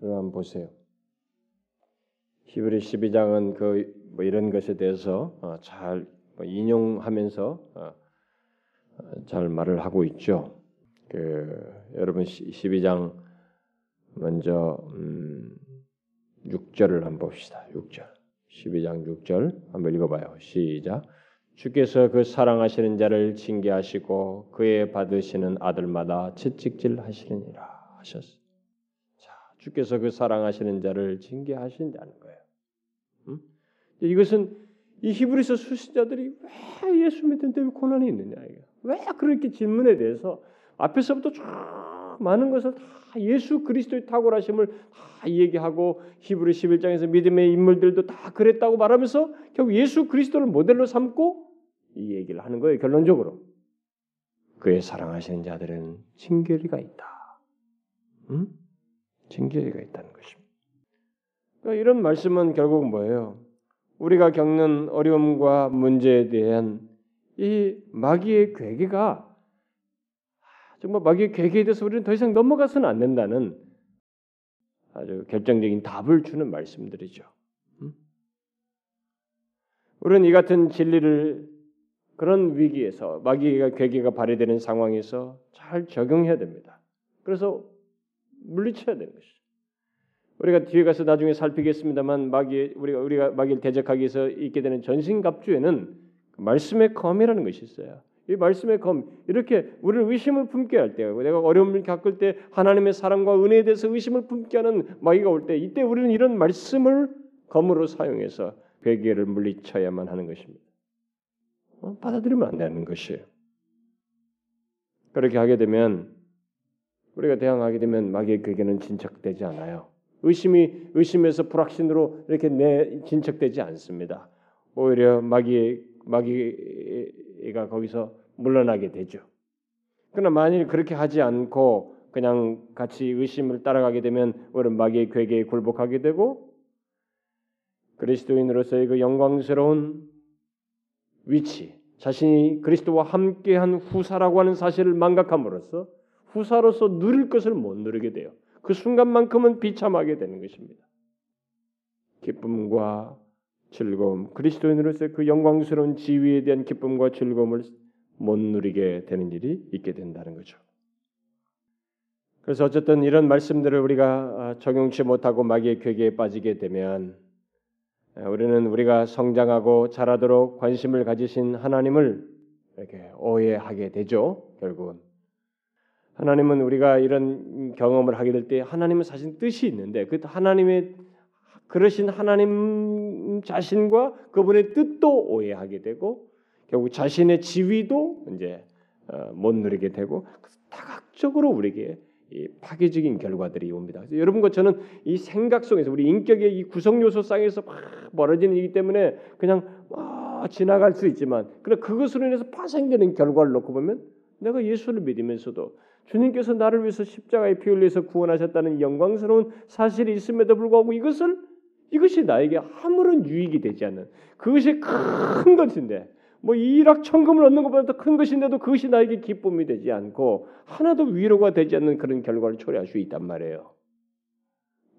한번 보세요. 히브리 12장은 그 뭐 이런 것에 대해서 어, 잘뭐 인용하면서 어, 잘 말을 하고 있죠. 그 여러분 12장 먼저 음 6절을 한번 봅시다. 6절. 12장 6절 한번 읽어봐요. 시작. 주께서 그 사랑하시는 자를 징계하시고 그의 받으시는 아들마다 채찍질 하시느니라 하셨어. 자, 주께서 그 사랑하시는 자를 징계하신다는 거예요. 음? 이것은 이 히브리서 수신자들이 왜 예수 믿는 데 왜 고난이 있느냐 이게. 왜 그렇게 질문에 대해서 앞에서부터 쭉 많은 것을 다 예수 그리스도의 탁월하심을 다 얘기하고 히브리 11장에서 믿음의 인물들도 다 그랬다고 말하면서 결국 예수 그리스도를 모델로 삼고 이 얘기를 하는 거예요. 결론적으로 그의 사랑하시는 자들은 징계리가 있다. 음? 징계리가 있다는 것입니다. 그러니까 이런 말씀은 결국 뭐예요? 우리가 겪는 어려움과 문제에 대한 이 마귀의 괴계가 정말 마귀의 괴계에 대해서 우리는 더 이상 넘어가서는 안 된다는 아주 결정적인 답을 주는 말씀들이죠. 음? 우리는 이 같은 진리를 그런 위기에서 마귀가 괴계가 발휘되는 상황에서 잘 적용해야 됩니다. 그래서 물리쳐야 되는 것이죠. 우리가 뒤에 가서 나중에 살피겠습니다만 마귀 우리가 우리가 마귀를 대적하기 위해서 있게 되는 전신갑주에는 말씀의 검이라는 것이 있어요. 이 말씀의 검 이렇게 우리를 의심을 품게 할 때, 내가 어려움을 겪을 때 하나님의 사랑과 은혜에 대해서 의심을 품게 하는 마귀가 올 때, 이때 우리는 이런 말씀을 검으로 사용해서 괴계를 물리쳐야만 하는 것입니다. 어? 받아들이면 안 되는 것이에요. 그렇게 하게 되면 우리가 대항하게 되면 마귀의 괴계는 진척되지 않아요. 의심이 의심에서 불확신으로 이렇게 내 진척되지 않습니다. 오히려 마귀의 마귀가 거기서 물러나게 되죠. 그러나 만일 그렇게 하지 않고 그냥 같이 의심을 따라가게 되면 우리는 마귀의 괴계에 굴복하게 되고 그리스도인으로서의 그 영광스러운 위치, 자신이 그리스도와 함께한 후사라고 하는 사실을 망각함으로써 후사로서 누릴 것을 못 누리게 돼요. 그 순간만큼은 비참하게 되는 것입니다. 기쁨과 즐거움, 그리스도인으로서의 그 영광스러운 지위에 대한 기쁨과 즐거움을 못 누리게 되는 일이 있게 된다는 거죠. 그래서 어쨌든 이런 말씀들을 우리가 적용치 못하고 마귀의 괴계에 빠지게 되면 우리는 우리가 성장하고 자라도록 관심을 가지신 하나님을 이렇게 오해하게 되죠. 결국은 하나님은 우리가 이런 경험을 하게 될 때 하나님은 사실 뜻이 있는데 그 하나님의 그러신 하나님 자신과 그분의 뜻도 오해하게 되고 결국 자신의 지위도 이제 어, 못 누리게 되고 다각적으로 우리에게 이 파괴적인 결과들이 옵니다. 여러분과 저는 이 생각 속에서 우리 인격의 이 구성 요소 상에서 막 벌어지는 일이기 때문에 그냥 아, 지나갈 수 있지만 그래 그것으로 인해서 파생되는 결과를 놓고 보면 내가 예수를 믿으면서도 주님께서 나를 위해서 십자가에 피 흘려서 구원하셨다는 영광스러운 사실이 있음에도 불구하고 이것을 이것이 나에게 아무런 유익이 되지 않는 그것이 큰 것인데 뭐 일확천금을 얻는 것보다 더 큰 것인데도 그것이 나에게 기쁨이 되지 않고 하나도 위로가 되지 않는 그런 결과를 초래할 수 있단 말이에요.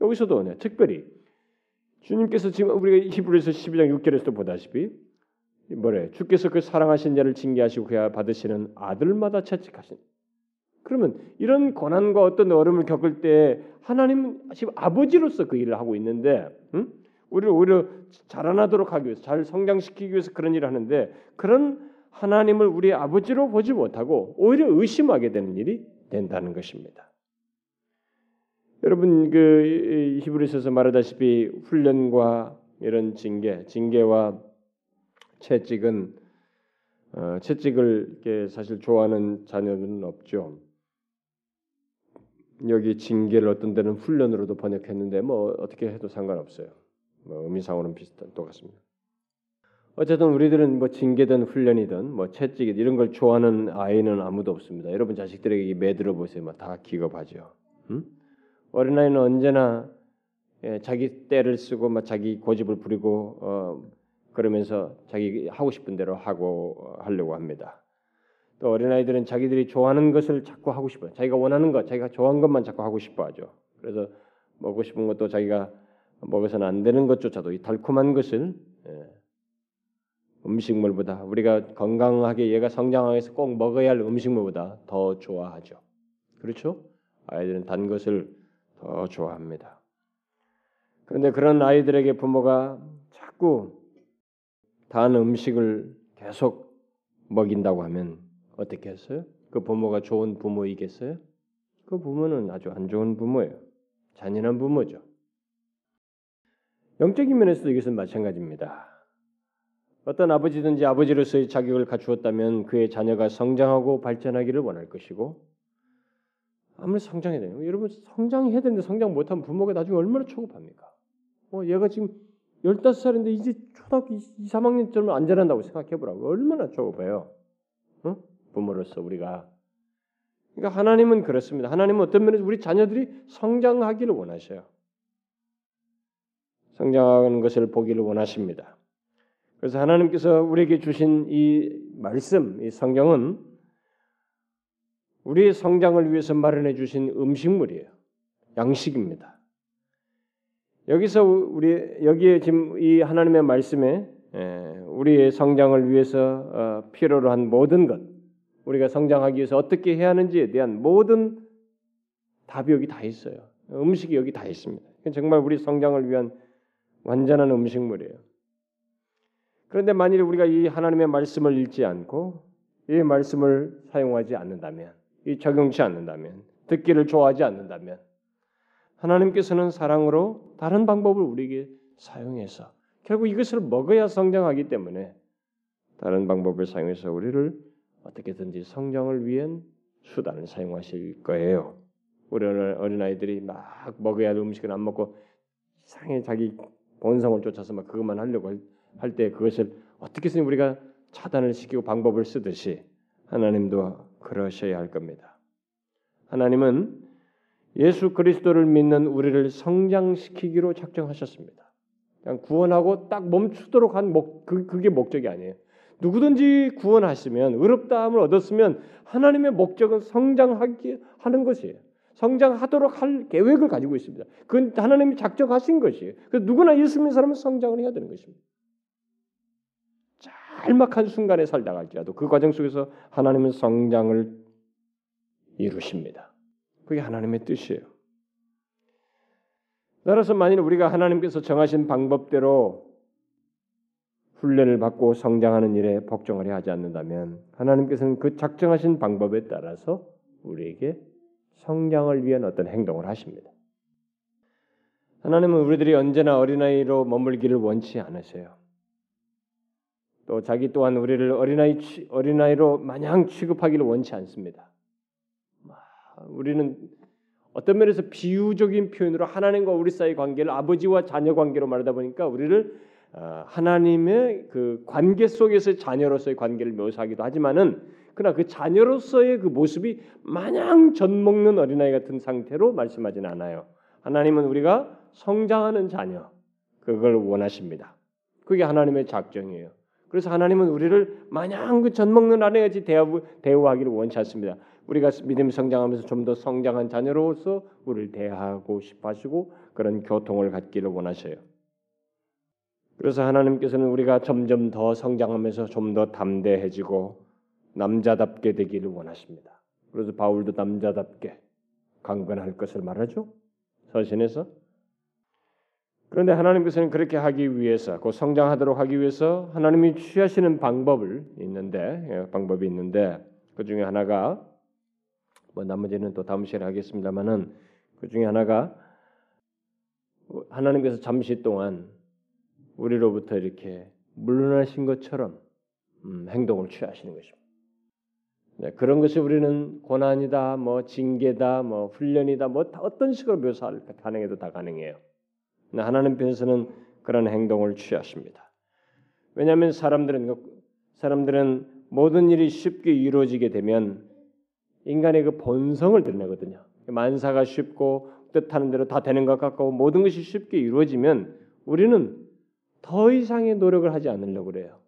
여기서도 네, 특별히 주님께서 지금 우리가 히브리서 12장 6절에서도 보다시피 뭐래 주께서 그 사랑하신 자를 징계하시고 그야 받으시는 아들마다 채찍하신 그러면 이런 고난과 어떤 어려움을 겪을 때 하나님은 지금 아버지로서 그 일을 하고 있는데 응? 우리를 오히려 자라나도록 하기 위해서 잘 성장시키기 위해서 그런 일을 하는데 그런 하나님을 우리 아버지로 보지 못하고 오히려 의심하게 되는 일이 된다는 것입니다. 여러분 그 히브리서에서 말하다시피 훈련과 이런 징계, 징계와 채찍은 어, 채찍을 사실 좋아하는 자녀는 없죠. 여기 징계를 어떤 데는 훈련으로도 번역했는데 뭐 어떻게 해도 상관없어요. 뭐 의미상으로는 비슷한 똑같습니다. 어쨌든 우리들은 뭐 징계든 훈련이든 뭐 채찍이 이런 걸 좋아하는 아이는 아무도 없습니다. 여러분 자식들에게 매들어 보세요. 뭐다 기겁하죠. 음? 어린아이는 언제나 예, 자기 때를 쓰고 막 자기 고집을 부리고 어, 그러면서 자기 하고 싶은 대로 하고 어, 하려고 합니다. 또 어린아이들은 자기들이 좋아하는 것을 자꾸 하고 싶어요. 자기가 원하는 것, 자기가 좋아하는 것만 자꾸 하고 싶어 하죠. 그래서 먹고 싶은 것도 자기가 먹어서는 안 되는 것조차도 이 달콤한 것을 예, 음식물보다 우리가 건강하게 얘가 성장하기 위해서 꼭 먹어야 할 음식물보다 더 좋아하죠. 그렇죠? 아이들은 단 것을 더 좋아합니다. 그런데 그런 아이들에게 부모가 자꾸 단 음식을 계속 먹인다고 하면 어떻게 했어요? 그 부모가 좋은 부모이겠어요? 그 부모는 아주 안 좋은 부모예요. 잔인한 부모죠. 영적인 면에서도 이것은 마찬가지입니다. 어떤 아버지든지 아버지로서의 자격을 갖추었다면 그의 자녀가 성장하고 발전하기를 원할 것이고 아무리 성장해야 돼요. 여러분 성장해야 되는데 성장 못한 부모가 나중에 얼마나 초급합니까? 어, 얘가 지금 15살인데 이제 초등학교 2, 3학년쯤 안 자란다고 생각해 보라고. 얼마나 초급해요. 어? 부모로서 우리가 그러니까 하나님은 그렇습니다. 하나님은 어떤 면에서 우리 자녀들이 성장하기를 원하셔요. 성장하는 것을 보기를 원하십니다. 그래서 하나님께서 우리에게 주신 이 말씀, 이 성경은 우리의 성장을 위해서 마련해 주신 음식물이에요. 양식입니다. 여기서 우리 여기에 지금 이 하나님의 말씀에 우리의 성장을 위해서 어, 필요로 한 모든 것, 우리가 성장하기 위해서 어떻게 해야 하는지에 대한 모든 답이 여기 다 있어요. 음식이 여기 다 있습니다. 정말 우리 성장을 위한 완전한 음식물이에요. 그런데 만일 우리가 이 하나님의 말씀을 읽지 않고 이 말씀을 사용하지 않는다면, 이 적용치 않는다면, 듣기를 좋아하지 않는다면, 하나님께서는 사랑으로 다른 방법을 우리에게 사용해서 결국 이것을 먹어야 성장하기 때문에 다른 방법을 사용해서 우리를 어떻게든지 성장을 위한 수단을 사용하실 거예요. 우리 어린 아이들이 막 먹어야 할 음식을 안 먹고 이상해 자기 본성을 쫓아서 막 그것만 하려고 할 때 그것을 어떻게든 우리가 차단을 시키고 방법을 쓰듯이 하나님도 그러셔야 할 겁니다. 하나님은 예수 그리스도를 믿는 우리를 성장시키기로 작정하셨습니다. 그냥 구원하고 딱 멈추도록 한 목, 그, 그게 목적이 아니에요. 누구든지 구원하시면 의롭다함을 얻었으면 하나님의 목적은 성장하게 하는 것이에요. 성장하도록 할 계획을 가지고 있습니다. 그건 하나님이 작정하신 것이에요. 그래서 누구나 예수 믿는 사람은 성장을 해야 되는 것입니다. 짤막한 순간에 살다가 할지라도 그 과정 속에서 하나님은 성장을 이루십니다. 그게 하나님의 뜻이에요. 따라서 만일 우리가 하나님께서 정하신 방법대로 훈련을 받고 성장하는 일에 복종을 하지 않는다면 하나님께서는 그 작정하신 방법에 따라서 우리에게 성장을 위한 어떤 행동을 하십니다. 하나님은 우리들이 언제나 어린아이로 머물기를 원치 않으세요. 또 자기 또한 우리를 어린아이 어린아이로 마냥 취급하기를 원치 않습니다. 우리는 어떤 면에서 비유적인 표현으로 하나님과 우리 사이 관계를 아버지와 자녀 관계로 말하다 보니까 우리를 어, 하나님의 그 관계 속에서 자녀로서의 관계를 묘사하기도 하지만은 그러나 그 자녀로서의 그 모습이 마냥 젖 먹는 어린아이 같은 상태로 말씀하지는 않아요. 하나님은 우리가 성장하는 자녀 그걸 원하십니다. 그게 하나님의 작정이에요. 그래서 하나님은 우리를 마냥 그 젖 먹는 아내같이 대우, 대우하기를 원치 않습니다. 우리가 믿음 성장하면서 좀 더 성장한 자녀로서 우리를 대하고 싶어 하시고 그런 교통을 갖기를 원하셔요. 그래서 하나님께서는 우리가 점점 더 성장하면서 좀 더 담대해지고 남자답게 되기를 원하십니다. 그래서 바울도 남자답게 강건할 것을 말하죠. 서신에서. 그런데 하나님께서는 그렇게 하기 위해서, 그 성장하도록 하기 위해서 하나님이 취하시는 방법을 있는데 예, 방법이 있는데 그 중에 하나가 뭐 나머지는 또 다음 시간에 하겠습니다만은 그 중에 하나가 하나님께서 잠시 동안 우리로부터 이렇게 물러나신 것처럼 음, 행동을 취하시는 것입니다. 네, 그런 것이 우리는 고난이다, 뭐 징계다, 뭐 훈련이다, 뭐 어떤 식으로 묘사할 가능해도 다 가능해요. 하나님 편에서는 그런 행동을 취하십니다. 왜냐하면 사람들은 사람들은 모든 일이 쉽게 이루어지게 되면 인간의 그 본성을 드러내거든요. 만사가 쉽고 뜻하는 대로 다 되는 것 같고 모든 것이 쉽게 이루어지면 우리는 더 이상의 노력을 하지 않으려고 그래요.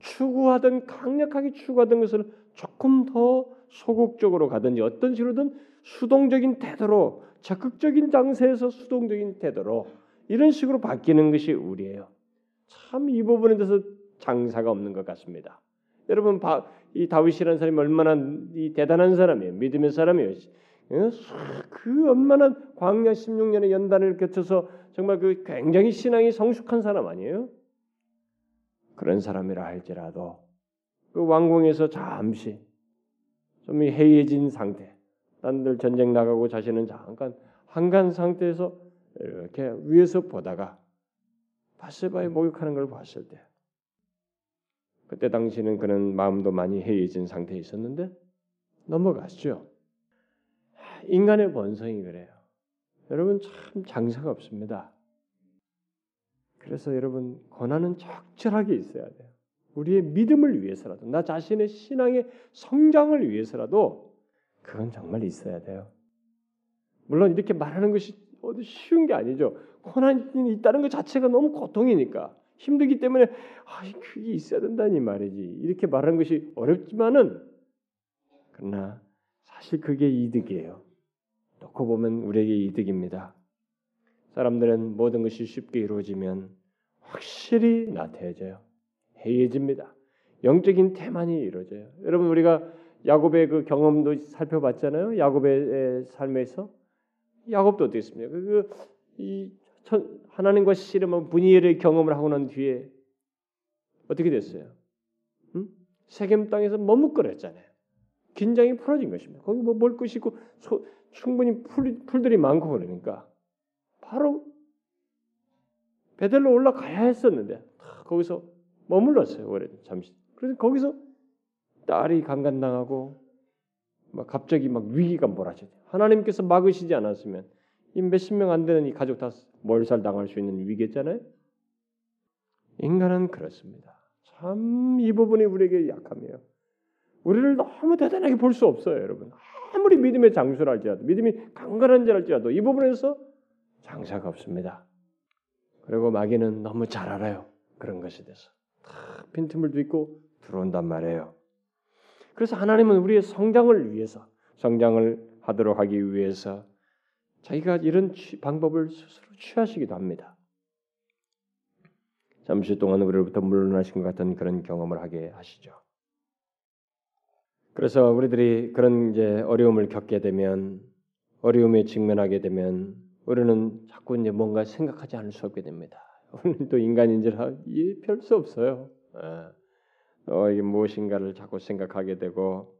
추구하던 강력하게 추구하던 것을 조금 더 소극적으로 가든지 어떤 식으로든 수동적인 태도로 적극적인 장세에서 수동적인 태도로 이런 식으로 바뀌는 것이 우리예요. 참 이 부분에 대해서 장사가 없는 것 같습니다. 여러분 이 다윗이라는 사람이 얼마나 이 대단한 사람이에요. 믿음의 사람이에요. 예? 그 얼마나 광야 16년의 연단을 거쳐서 정말 그 굉장히 신앙이 성숙한 사람 아니에요? 그런 사람이라 할지라도 그 왕궁에서 잠시 좀 해이해진 상태, 딴들 전쟁 나가고 자신은 잠깐 한간 상태에서 이렇게 위에서 보다가 바세바의 목욕하는 걸 봤을 때 그때 당시는 그는 마음도 많이 해이해진 상태에 있었는데 넘어갔죠. 인간의 본성이 그래요. 여러분 참 장사가 없습니다. 그래서 여러분 고난은 적절하게 있어야 돼요. 우리의 믿음을 위해서라도 나 자신의 신앙의 성장을 위해서라도 그건 정말 있어야 돼요. 물론 이렇게 말하는 것이 어디 쉬운 게 아니죠. 고난이 있다는 것 자체가 너무 고통이니까 힘들기 때문에 아, 그게 있어야 된다니 말이지. 이렇게 말하는 것이 어렵지만은 그러나 사실 그게 이득이에요. 놓고 보면 우리에게 이득입니다. 사람들은 모든 것이 쉽게 이루어지면 확실히 나태해져요. 해이해집니다. 영적인 태만이 이루어져요. 여러분 우리가 야곱의 그 경험도 살펴봤잖아요. 야곱의 삶에서 야곱도 어떻게 했습니까? 그, 이 하나님과 씨름한 분이엘의 경험을 하고 난 뒤에 어떻게 됐어요? 응? 세겜 땅에서 머뭇거렸잖아요. 긴장이 풀어진 것입니다. 거기 뭐뭘 것이고 소, 충분히 풀, 풀들이 많고 그러니까 바로 베델로 올라가야 했었는데 거기서 머물렀어요. 오래 잠시. 그래서 거기서 딸이 강간당하고 막 갑자기 막 위기가 몰아쳐요. 하나님께서 막으시지 않았으면 이 몇십 명 안 되는 이 가족 다 몰살 당할 수 있는 위기잖아요. 인간은 그렇습니다. 참 이 부분이 우리에게 약함이에요. 우리를 너무 대단하게 볼 수 없어요, 여러분. 아무리 믿음의 장수를 할지라도 믿음이 강건한 자랄지라도 이 부분에서 장사가 없습니다. 그리고 마귀는 너무 잘 알아요. 그런 것에 대해서. 빈틈을도 있고 들어온단 말이에요. 그래서 하나님은 우리의 성장을 위해서 성장을 하도록 하기 위해서 자기가 이런 방법을 스스로 취하시기도 합니다. 잠시 동안 우리로부터 물러나신 것 같은 그런 경험을 하게 하시죠. 그래서 우리들이 그런 이제 어려움을 겪게 되면 어려움에 직면하게 되면 우리는 자꾸 이제 뭔가 생각하지 않을 수 없게 됩니다. [laughs] 우리는 또 인간인지라 별수 없어요. 예. 어, 이게 무엇인가를 자꾸 생각하게 되고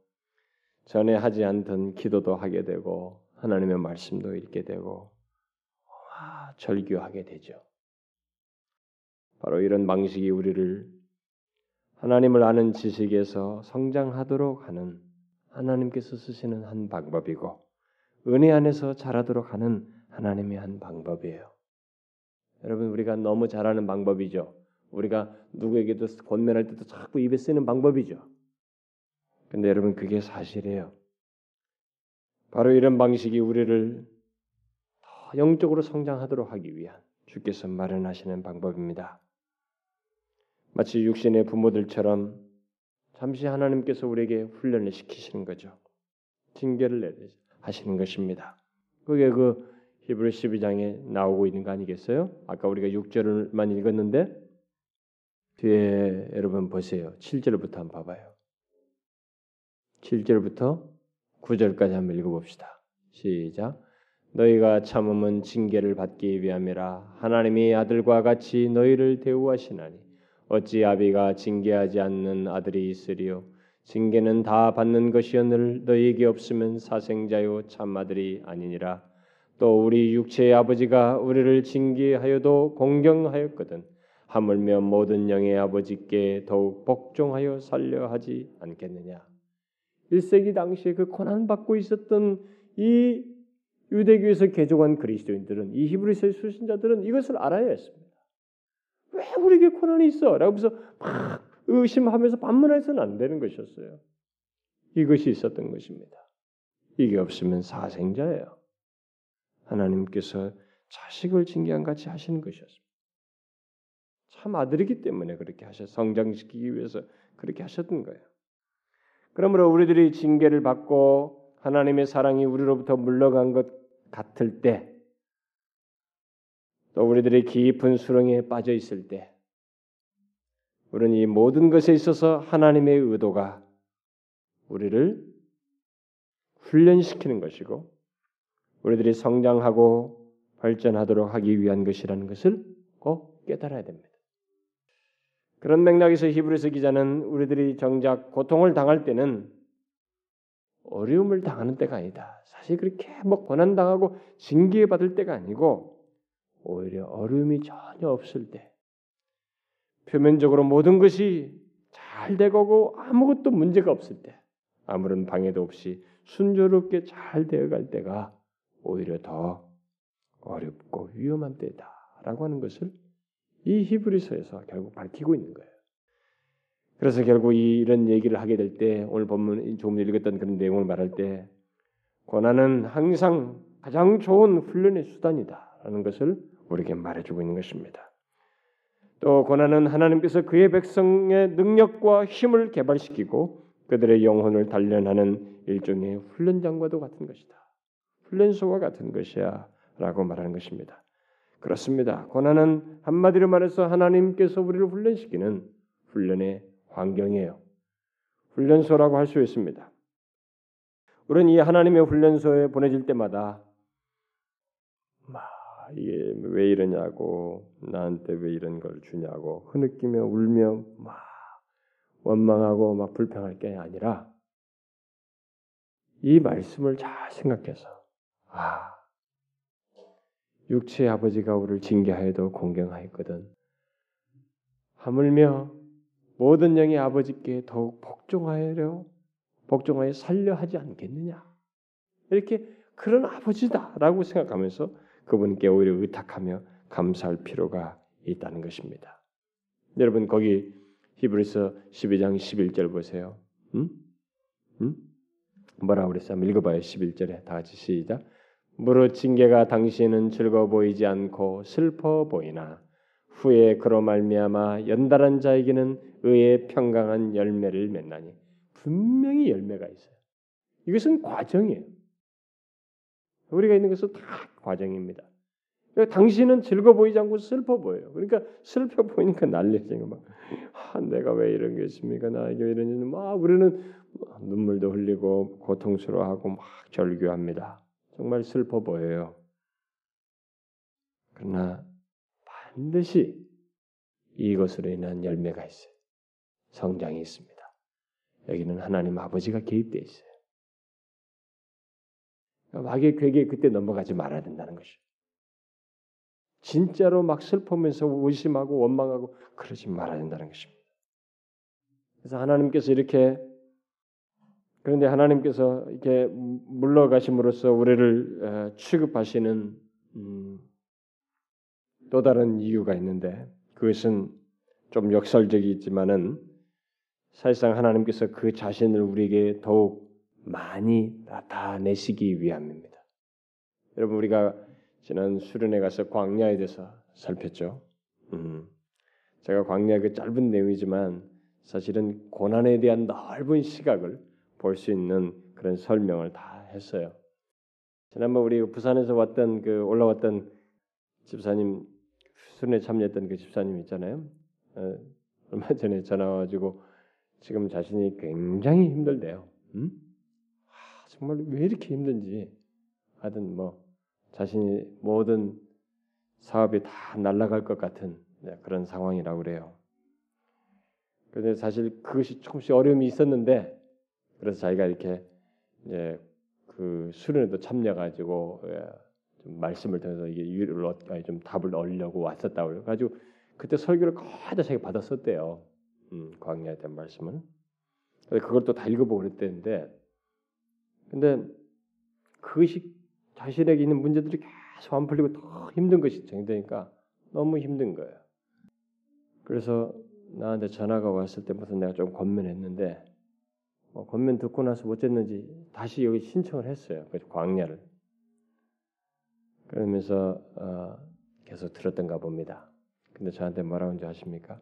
전에 하지 않던 기도도 하게 되고 하나님의 말씀도 읽게 되고 와, 절규하게 되죠. 바로 이런 방식이 우리를 하나님을 아는 지식에서 성장하도록 하는 하나님께서 쓰시는 한 방법이고 은혜 안에서 자라도록 하는 하나님의 한 방법이에요. 여러분 우리가 너무 잘하는 방법이죠. 우리가 누구에게도 권면할 때도 자꾸 입에 쓰는 방법이죠. 근데 여러분 그게 사실이에요. 바로 이런 방식이 우리를 더 영적으로 성장하도록 하기 위한 주께서 마련하시는 방법입니다. 마치 육신의 부모들처럼 잠시 하나님께서 우리에게 훈련을 시키시는 거죠. 징계를 하시는 것입니다. 그게 그 히브리 12장에 나오고 있는 거 아니겠어요? 아까 우리가 6절만 읽었는데 뒤에 여러분 보세요. 7절부터 한번 봐봐요. 7절부터 9절까지 한번 읽어봅시다. 시작. 너희가 참음은 징계를 받기 위함이라 하나님이 아들과 같이 너희를 대우하시나니 어찌 아비가 징계하지 않는 아들이 있으리요? 징계는 다 받는 것이었늘 너희에게 없으면 사생자요 참 아들이 아니니라. 또 우리 육체의 아버지가 우리를 징계하여도 공경하였거든. 하물며 모든 영의 아버지께 더욱 복종하여 살려 하지 않겠느냐? 1세기 당시에 그 고난 받고 있었던 이 유대교에서 개종한 그리스도인들은 이 히브리서의 수신자들은 이것을 알아야 했습니다. 왜 우리에게 고난이 있어? 라고 해서 막 의심하면서 반문해서는 안 되는 것이었어요. 이것이 있었던 것입니다. 이게 없으면 사생자예요. 하나님께서 자식을 징계한 같이 하시는 것이었습니다. 참 아들이기 때문에 그렇게 하셔 성장시키기 위해서 그렇게 하셨던 거예요. 그러므로 우리들이 징계를 받고 하나님의 사랑이 우리로부터 물러간 것 같을 때, 또 우리들이 깊은 수렁에 빠져 있을 때, 우리는 이 모든 것에 있어서 하나님의 의도가 우리를 훈련시키는 것이고 우리들이 성장하고 발전하도록 하기 위한 것이라는 것을 꼭 깨달아야 됩니다. 그런 맥락에서 히브리서 기자는 우리들이 정작 고통을 당할 때는 어려움을 당하는 때가 아니다. 사실 그렇게 뭐 고난 당하고 징계 받을 때가 아니고 오히려 어려움이 전혀 없을 때 표면적으로 모든 것이 잘 되고 아무것도 문제가 없을 때 아무런 방해도 없이 순조롭게 잘 되어갈 때가 오히려 더 어렵고 위험한 때다라고 하는 것을 이 히브리서에서 결국 밝히고 있는 거예요. 그래서 결국 이런 얘기를 하게 될 때 오늘 본문 조금 읽었던 그런 내용을 말할 때 고난은 항상 가장 좋은 훈련의 수단이다 라는 것을 우리에게 말해주고 있는 것입니다. 또 고난은 하나님께서 그의 백성의 능력과 힘을 개발시키고 그들의 영혼을 단련하는 일종의 훈련장과도 같은 것이다. 훈련소와 같은 것이야라고 말하는 것입니다. 그렇습니다. 고난은 한마디로 말해서 하나님께서 우리를 훈련시키는 훈련의 환경이에요. 훈련소라고 할 수 있습니다. 우리는 이 하나님의 훈련소에 보내질 때마다 막 이게 왜 이러냐고 나한테 왜 이런 걸 주냐고 흐느끼며 울며 막 원망하고 막 불평할 게 아니라 이 말씀을 잘 생각해서 아 육체의 아버지가 우리를 징계하여도 공경하였거든. 하물며 모든 영의 아버지께 더욱 복종하여 복종하여 살려 하지 않겠느냐. 이렇게 그런 아버지다라고 생각하면서 그분께 오히려 의탁하며 감사할 필요가 있다는 것입니다. 여러분 거기 히브리서 12장 11절 보세요. 음? 음? 뭐라 그랬어요? 한번 읽어봐요. 11절에 다 같이 시작. 무릇 징계가 당신은 즐거워 보이지 않고 슬퍼 보이나 후에 그로 말미암아 연달한 자에게는 의의 평강한 열매를 맺나니 분명히 열매가 있어요. 이것은 과정이에요. 우리가 있는 것은 다 과정입니다. 그러니까 당신은 즐거 보이지 않고 슬퍼 보여요. 그러니까 슬퍼 보이니까 난리죠. 막 아, 내가 왜 이런 게 있습니까? 나에게 이런 일은 막 우리는 눈물도 흘리고 고통스러워하고 막 절규합니다. 정말 슬퍼 보여요. 그러나 반드시 이것으로 인한 열매가 있어요. 성장이 있습니다. 여기는 하나님 아버지가 개입되어 있어요. 마귀의 괴계에 그때 넘어가지 말아야 된다는 것이죠. 진짜로 막 슬퍼면서 의심하고 원망하고 그러지 말아야 된다는 것입니다. 그래서 하나님께서 이렇게 그런데 하나님께서 이렇게 물러가심으로써 우리를 취급하시는 음, 또 다른 이유가 있는데 그것은 좀 역설적이지만은 사실상 하나님께서 그 자신을 우리에게 더욱 많이 나타내시기 위함입니다. 여러분 우리가 지난 수련회 가서 광야에 대해서 살폈죠. 음, 제가 광야 그 짧은 내용이지만 사실은 고난에 대한 넓은 시각을 볼 수 있는 그런 설명을 다 했어요. 지난번 우리 부산에서 왔던 그 올라왔던 집사님 수련회 참여했던 그 집사님 있잖아요. 어, 얼마 전에 전화 와가지고 지금 자신이 굉장히 힘들대요. 음? 아, 정말 왜 이렇게 힘든지 하여튼 뭐 자신이 모든 사업이 다 날아갈 것 같은 네, 그런 상황이라고 그래요. 그런데 사실 그것이 조금씩 어려움이 있었는데 그래서 자기가 이렇게 이제 그 수련에도 참여가지고 예, 좀 말씀을 통해서 이게 유를 얻, 좀 답을 얻으려고 왔었다고 그래 가지고 그때 설교를 거의 다 자기가 받았었대요. 음, 광야에 대한 말씀을. 그걸 또 다 읽어보고 그랬대는데 근데 그것이 자신에게 있는 문제들이 계속 안 풀리고 더 힘든 것이 정되니까 너무 힘든 거예요. 그래서 나한테 전화가 왔을 때부터 내가 좀 권면했는데 뭐 권면 듣고 나서 어쨌는지 다시 여기 신청을 했어요. 그 광야를. 그러면서 어, 계속 들었던가 봅니다. 근데 저한테 뭐라고 하는지 아십니까?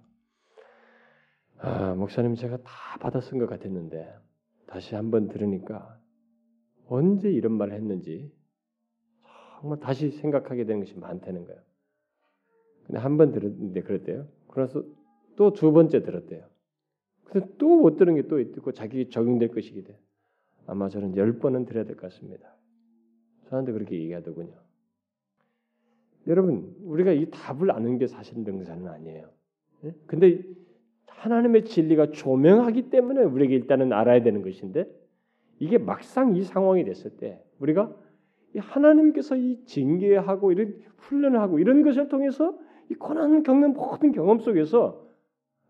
아, 목사님 제가 다 받아 쓴 것 같았는데 다시 한번 들으니까 언제 이런 말을 했는지 정말 다시 생각하게 되는 것이 많다는 거예요. 근데 한 번 들었는데 그랬대요. 그래서 또 두 번째 들었대요. 근데 또 못 들은 게 또 있고 자기 적용될 것이기 때 아마 저는 열 번은 들어야 될 것 같습니다. 저한테 그렇게 얘기하더군요. 여러분, 우리가 이 답을 아는 게 사실 능사는 아니에요. 예? 근데 하나님의 진리가 조명하기 때문에 우리에게 일단은 알아야 되는 것인데 이게 막상 이 상황이 됐을 때 우리가 하나님께서 이 징계하고 이런 훈련을 하고 이런 것을 통해서 이 고난 겪는 모든 경험 속에서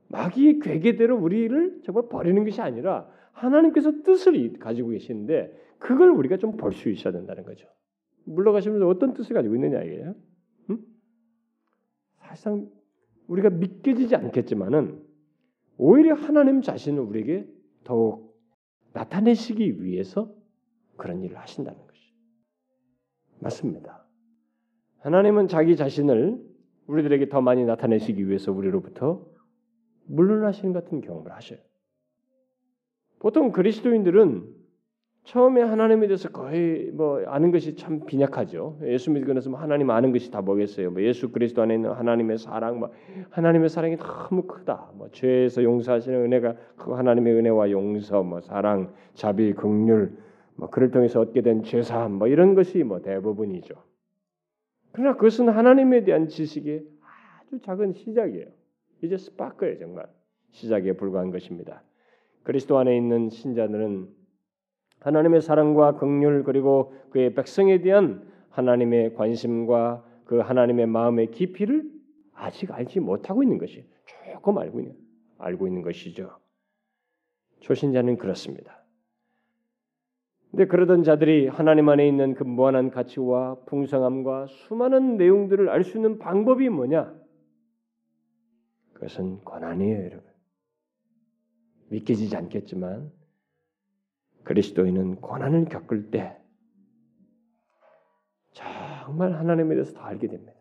마귀의 괴계대로 우리를 정말 버리는 것이 아니라 하나님께서 뜻을 가지고 계시는데 그걸 우리가 좀 볼 수 있어야 된다는 거죠. 물러가시면서 어떤 뜻을 가지고 있느냐 이게요. 응? 사실상 우리가 믿겨지지 않겠지만은 오히려 하나님 자신을 우리에게 더욱 나타내시기 위해서 그런 일을 하신다는 것이 맞습니다. 하나님은 자기 자신을 우리들에게 더 많이 나타내시기 위해서 우리로부터 물러나시는 같은 경험을 하셔요. 보통 그리스도인들은 처음에 하나님에 대해서 거의 뭐 아는 것이 참 빈약하죠. 예수 믿고 나서 뭐 하나님 아는 것이 다 뭐겠어요? 뭐 예수 그리스도 안에 있는 하나님의 사랑, 뭐 하나님의 사랑이 너무 크다. 뭐 죄에서 용서하시는 은혜가 그 하나님의 은혜와 용서, 뭐 사랑, 자비, 긍휼, 뭐 그를 통해서 얻게 된 죄사함, 뭐 이런 것이 뭐 대부분이죠. 그러나 그것은 하나님에 대한 지식의 아주 작은 시작이에요. 이제 스파크예요, 정말 시작에 불과한 것입니다. 그리스도 안에 있는 신자들은 하나님의 사랑과 긍휼 그리고 그의 백성에 대한 하나님의 관심과 그 하나님의 마음의 깊이를 아직 알지 못하고 있는 것이 조금 알고 있는 알고 있는 것이죠. 초신자는 그렇습니다. 근데 그러던 자들이 하나님 안에 있는 그 무한한 가치와 풍성함과 수많은 내용들을 알 수 있는 방법이 뭐냐? 그것은 고난이에요, 여러분. 믿겨지지 않겠지만 그리스도인은 고난을 겪을 때 정말 하나님에 대해서 더 알게 됩니다.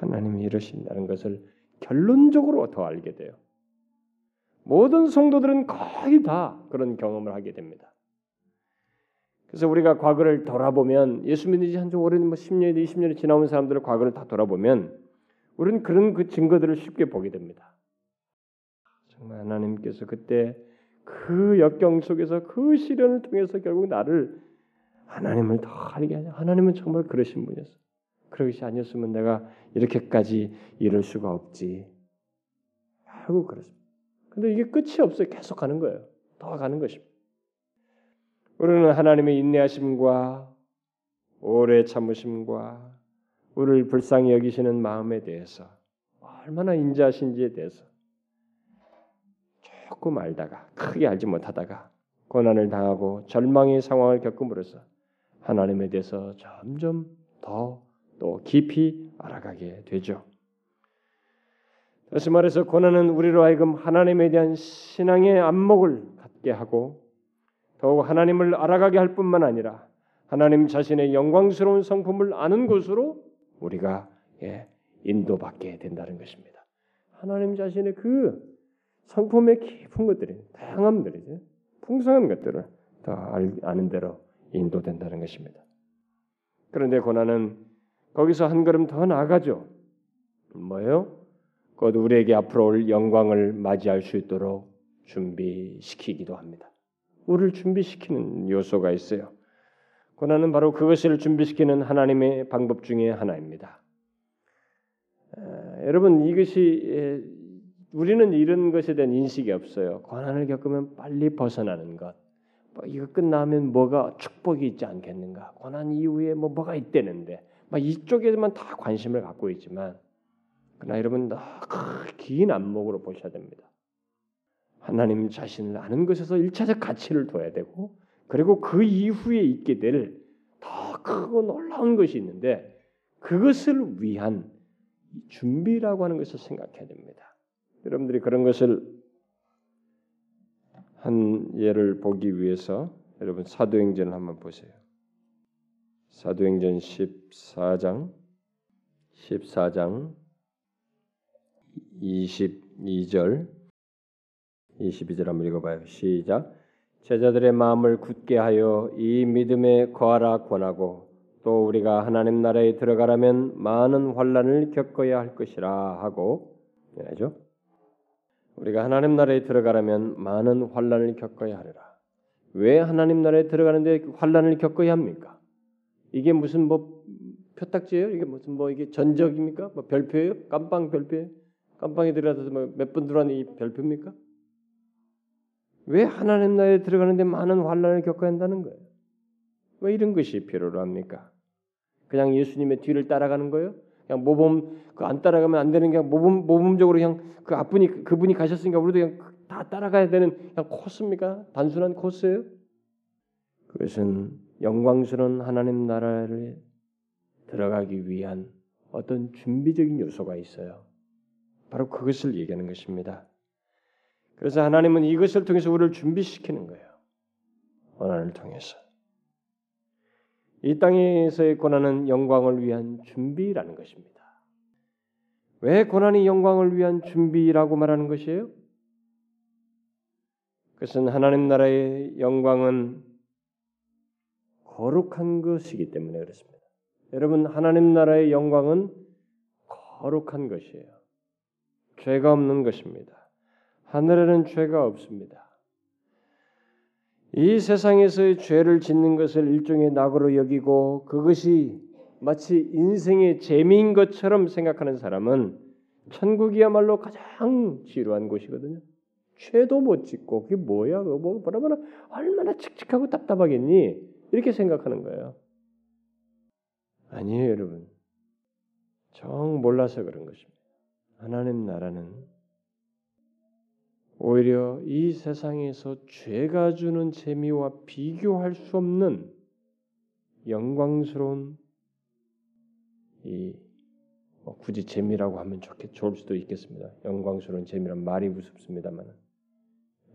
하나님이 이러신다는 것을 결론적으로 더 알게 돼요. 모든 성도들은 거의 다 그런 경험을 하게 됩니다. 그래서 우리가 과거를 돌아보면 예수 믿는 지 한 좀 오랜 뭐 10년, 20년이 지나온 사람들의 과거를 다 돌아보면 우리는 그런 그 증거들을 쉽게 보게 됩니다. 정말 하나님께서 그때 그 역경 속에서 그 시련을 통해서 결국 나를 하나님을 더 알게 하냐. 하나님은 정말 그러신 분이었어. 그러시 아니었으면 내가 이렇게까지 이럴 수가 없지. 하고 그렇습니다. 근데 이게 끝이 없어요. 계속 가는 거예요. 더 가는 것입니다. 우리는 하나님의 인내하심과 오래 참으심과 우리를 불쌍히 여기시는 마음에 대해서 얼마나 인자하신지에 대해서 조금 알다가 크게 알지 못하다가 고난을 당하고 절망의 상황을 겪음으로써 하나님에 대해서 점점 더 또 깊이 알아가게 되죠. 다시 말해서 고난은 우리로 하여금 하나님에 대한 신앙의 안목을 갖게 하고 더욱 하나님을 알아가게 할 뿐만 아니라 하나님 자신의 영광스러운 성품을 아는 곳으로 우리가 예, 인도받게 된다는 것입니다. 하나님 자신의 그 성품의 깊은 것들이 다양함들이죠. 풍성한 것들을 더 아는 대로 인도된다는 것입니다. 그런데 고난은 거기서 한 걸음 더 나아가죠. 뭐요? 곧 우리에게 앞으로 올 영광을 맞이할 수 있도록 준비시키기도 합니다. 우리를 준비시키는 요소가 있어요. 고난은 바로 그것을 준비시키는 하나님의 방법 중에 하나입니다. 에, 여러분 이것이 우리는 이런 것에 대한 인식이 없어요. 고난을 겪으면 빨리 벗어나는 것. 뭐 이거 끝나면 뭐가 축복이 있지 않겠는가? 고난 이후에 뭐 뭐가 있대는데, 막 이쪽에만 다 관심을 갖고 있지만, 그러나 여러분 긴 안목으로 보셔야 됩니다. 하나님 자신을 아는 것에서 일차적 가치를 둬야 되고, 그리고 그 이후에 있게 될 더 크고 놀라운 것이 있는데, 그것을 위한 준비라고 하는 것을 생각해야 됩니다. 여러분들이 그런 것을 한 예를 보기 위해서 여러분 사도행전을 한번 보세요. 사도행전 14장 14장 22절 22절 한번 읽어봐요. 시작. 제자들의 마음을 굳게 하여 이 믿음에 거하라 권하고 또 우리가 하나님 나라에 들어가려면 많은 환란을 겪어야 할 것이라 하고 그죠? 우리가 하나님 나라에 들어가려면 많은 환란을 겪어야 하리라. 왜 하나님 나라에 들어가는데 환란을 겪어야 합니까? 이게 무슨 뭐 표딱지예요? 이게 무슨 뭐 이게 전적입니까? 뭐 별표예요? 깜빵 별표예요? 깜빵에 들어가서 뭐몇번 들어가는 이 별표입니까? 왜 하나님 나라에 들어가는데 많은 환란을 겪어야 한다는 거예요? 왜 이런 것이 필요로 합니까? 그냥 예수님의 뒤를 따라가는 거예요? 그냥 모범 그 안 따라가면 안 되는 게 모범 모범적으로 그냥 그 앞분이 그분이 가셨으니까 우리도 그냥 다 따라가야 되는 그냥 코스입니까? 단순한 코스예요? 그것은 영광스러운 하나님 나라를 들어가기 위한 어떤 준비적인 요소가 있어요. 바로 그것을 얘기하는 것입니다. 그래서 하나님은 이것을 통해서 우리를 준비시키는 거예요. 고난을 통해서. 이 땅에서의 고난은 영광을 위한 준비라는 것입니다. 왜 고난이 영광을 위한 준비라고 말하는 것이에요? 그것은 하나님 나라의 영광은 거룩한 것이기 때문에 그렇습니다. 여러분 하나님 나라의 영광은 거룩한 것이에요. 죄가 없는 것입니다. 하늘에는 죄가 없습니다. 이 세상에서의 죄를 짓는 것을 일종의 낙으로 여기고 그것이 마치 인생의 재미인 것처럼 생각하는 사람은 천국이야말로 가장 지루한 곳이거든요. 죄도 못 짓고 그게 뭐야? 뭐 뭐라 얼마나 칙칙하고 답답하겠니? 이렇게 생각하는 거예요. 아니에요, 여러분. 정 몰라서 그런 것입니다. 하나님 나라는 오히려 이 세상에서 죄가 주는 재미와 비교할 수 없는 영광스러운 이 뭐 굳이 재미라고 하면 좋겠 좋을 수도 있겠습니다. 영광스러운 재미란 말이 우습습니다만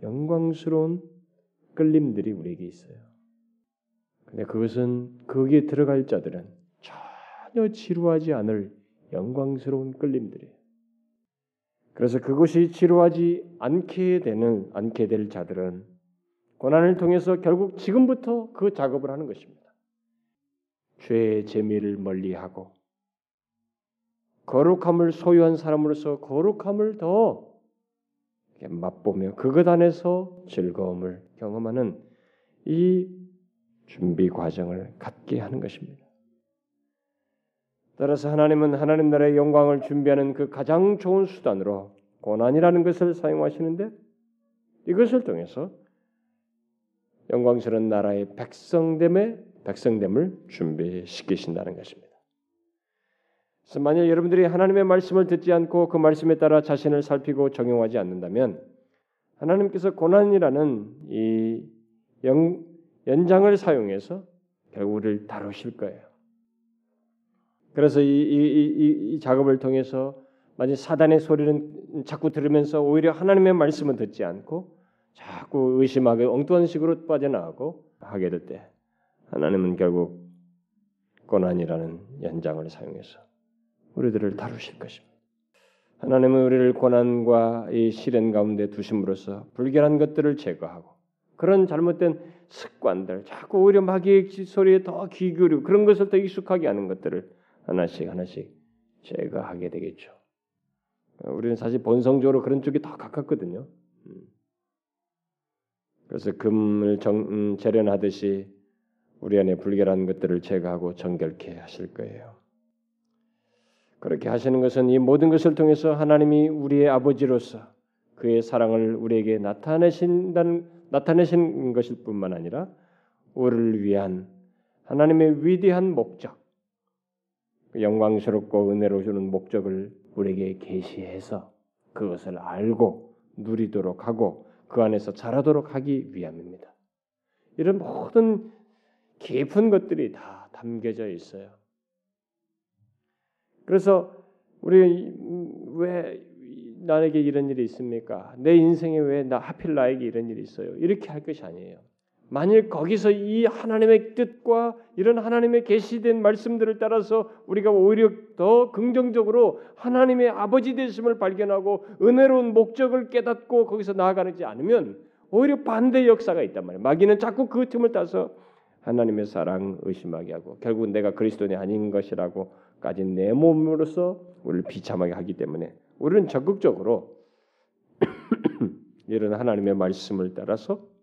영광스러운 끌림들이 우리에게 있어요. 근데 그것은 거기에 들어갈 자들은 전혀 지루하지 않을 영광스러운 끌림들이에요. 그래서 그것이 지루하지 않게 되는 않게 될 자들은 고난을 통해서 결국 지금부터 그 작업을 하는 것입니다. 죄의 재미를 멀리하고 거룩함을 소유한 사람으로서 거룩함을 더 맛보며 그것 안에서 즐거움을 경험하는 이 준비 과정을 갖게 하는 것입니다. 따라서 하나님은 하나님 나라의 영광을 준비하는 그 가장 좋은 수단으로 고난이라는 것을 사용하시는데 이것을 통해서 영광스러운 나라의 백성됨의 백성됨을 준비시키신다는 것입니다. 그래서 만약 여러분들이 하나님의 말씀을 듣지 않고 그 말씀에 따라 자신을 살피고 적용하지 않는다면 하나님께서 고난이라는 이 영, 연장을 사용해서 결국 우리를 다루실 거예요. 그래서 이, 이, 이, 이 작업을 통해서 만약 사단의 소리는 자꾸 들으면서 오히려 하나님의 말씀을 듣지 않고 자꾸 의심하고 엉뚱한 식으로 빠져나가고 하게 될 때 하나님은 결국 고난이라는 연장을 사용해서 우리들을 다루실 것입니다. 하나님은 우리를 고난과 이 시련 가운데 두심으로써 불결한 것들을 제거하고 그런 잘못된 습관들, 자꾸 오히려 마귀의 소리에 더 귀 기울이고 그런 것을 더 익숙하게 하는 것들을 하나씩 하나씩 제거하게 되겠죠. 우리는 사실 본성적으로 그런 쪽이 더 가깝거든요. 음. 그래서 금을 정, 음, 재련하듯이 우리 안에 불결한 것들을 제거하고 정결케 하실 거예요. 그렇게 하시는 것은 이 모든 것을 통해서 하나님이 우리의 아버지로서 그의 사랑을 우리에게 나타내신다는 나타내신 것일 뿐만 아니라 우리를 위한 하나님의 위대한 목적, 영광스럽고 은혜로우는 목적을 우리에게 계시해서 그것을 알고 누리도록 하고 그 안에서 자라도록 하기 위함입니다. 이런 모든 깊은 것들이 다 담겨져 있어요. 그래서 우리 왜 나에게 이런 일이 있습니까? 내 인생에 왜 나 하필 나에게 이런 일이 있어요? 이렇게 할 것이 아니에요. 만일 거기서 이 하나님의 뜻과 이런 하나님의 계시된 말씀들을 따라서 우리가 오히려 더 긍정적으로 하나님의 아버지 되심을 발견하고 은혜로운 목적을 깨닫고 거기서 나아가지 않으면 오히려 반대 역사가 있단 말이에요. 마귀는 자꾸 그 틈을 따서 하나님의 사랑 의심하게 하고 결국 내가 그리스도인이 아닌 것이라고까지 내 몸으로서 우리를 비참하게 하기 때문에 우리는 적극적으로 [clears throat] 이런 하나님의 말씀을 따라서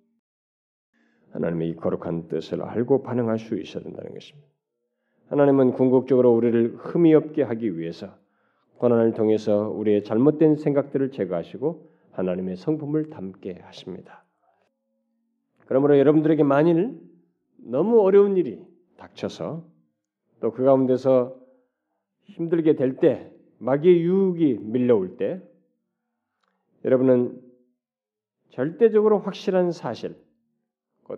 하나님의 이 거룩한 뜻을 알고 반응할 수 있어야 된다는 것입니다. 하나님은 궁극적으로 우리를 흠이 없게 하기 위해서 고난을 통해서 우리의 잘못된 생각들을 제거하시고 하나님의 성품을 담게 하십니다. 그러므로 여러분들에게 만일 너무 어려운 일이 닥쳐서 또 그 가운데서 힘들게 될 때, 마귀의 유혹이 밀려올 때, 여러분은 절대적으로 확실한 사실, 곧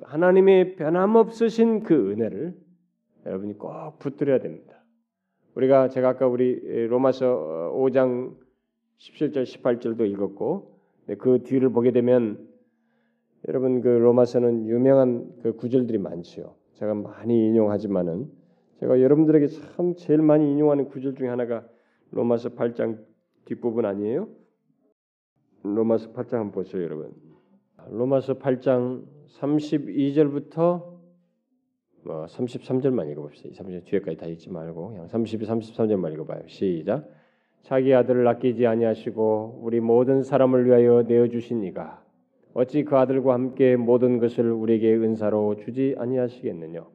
하나님의 변함없으신 그 은혜를 여러분이 꼭 붙들어야 됩니다. 우리가 제가 아까 우리 로마서 5장 17절 18절도 읽었고 그 뒤를 보게 되면 여러분 그 로마서는 유명한 그 구절들이 많지요. 제가 많이 인용하지만은 제가 여러분들에게 참 제일 많이 인용하는 구절 중에 하나가 로마서 8장 뒷부분 아니에요? 로마서 8장 한번 보세요, 여러분. 로마서 8장 32절부터 뭐 33절만 읽어봅시다. 30절 뒤에까지 다 읽지 말고 그냥 32, 33절만 읽어봐요. 시작. 자기 아들을 아끼지 아니하시고 우리 모든 사람을 위하여 내어 주신 이가 어찌 그 아들과 함께 모든 것을 우리에게 은사로 주지 아니하시겠느냐?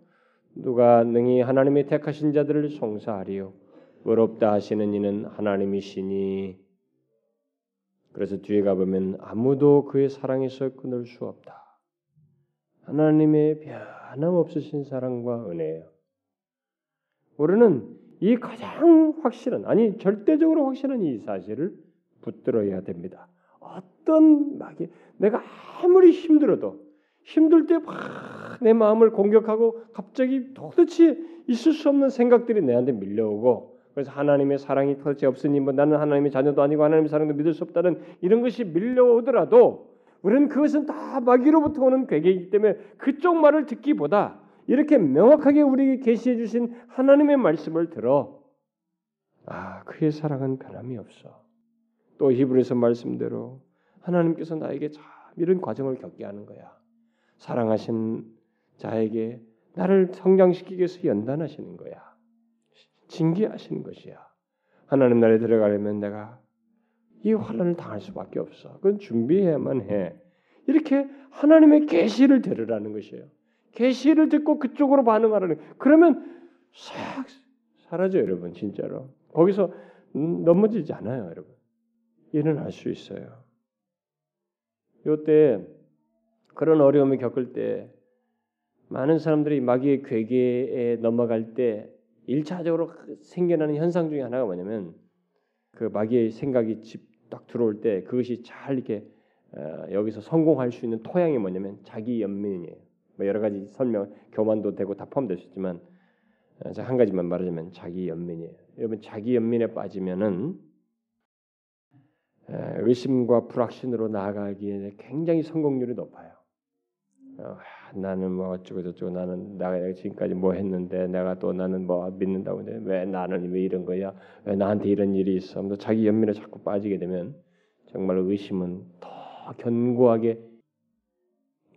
누가 능히 하나님의 택하신 자들을 송사하리요? 의롭다 하시는 이는 하나님이시니. 그래서 뒤에 가보면 아무도 그의 사랑에서 끊을 수 없다. 하나님의 변함없으신 사랑과 은혜예요. 우리는 이 가장 확실한 아니 절대적으로 확실한 이 사실을 붙들어야 됩니다. 어떤 막이 내가 아무리 힘들어도 힘들 때 막 내 마음을 공격하고 갑자기 도대체 있을 수 없는 생각들이 내한테 밀려오고 그래서 하나님의 사랑이 도대체 없으니 뭐 나는 하나님의 자녀도 아니고 하나님의 사랑도 믿을 수 없다는 이런 것이 밀려오더라도 우리는 그것은 다 마귀로부터 오는 괴계이기 때문에 그쪽 말을 듣기보다 이렇게 명확하게 우리에게 계시해 주신 하나님의 말씀을 들어 아 그의 사랑은 변함이 없어. 또 히브리서 말씀대로 하나님께서 나에게 참 이런 과정을 겪게 하는 거야. 사랑하신 자에게 나를 성장시키기 위해서 연단하시는 거야. 징계하시는 것이야. 하나님 나라에 들어가려면 내가 이 환란을 당할 수밖에 없어. 그건 준비해야만 해. 이렇게 하나님의 계시를 들으라는 것이에요. 계시를 듣고 그쪽으로 반응하라는. 그러면 싹 사라져 여러분 진짜로. 거기서 넘어지지 않아요, 여러분. 일어날 수 있어요. 요때 그런 어려움을 겪을 때 많은 사람들이 마귀의 괴계에 넘어갈 때 일차적으로 생겨나는 현상 중에 하나가 뭐냐면 그 마귀의 생각이 집 딱 들어올 때 그것이 잘 이렇게 어, 여기서 성공할 수 있는 토양이 뭐냐면 자기 연민이에요. 뭐 여러 가지 설명 교만도 되고 다 포함될 수 있지만 어, 한 가지만 말하자면 자기 연민이에요. 여러분 자기 연민에 빠지면은 의심과 불확신으로 나아가기에 굉장히 성공률이 높아요. 어, 나는 뭐 어쩌고 저쩌고 나는 내가 지금까지 뭐 했는데 내가 또 나는 뭐 믿는다고 하는데 왜 나는 왜 이런 거야? 왜 나한테 이런 일이 있어? 또 자기 연민에 자꾸 빠지게 되면 정말 의심은 더 견고하게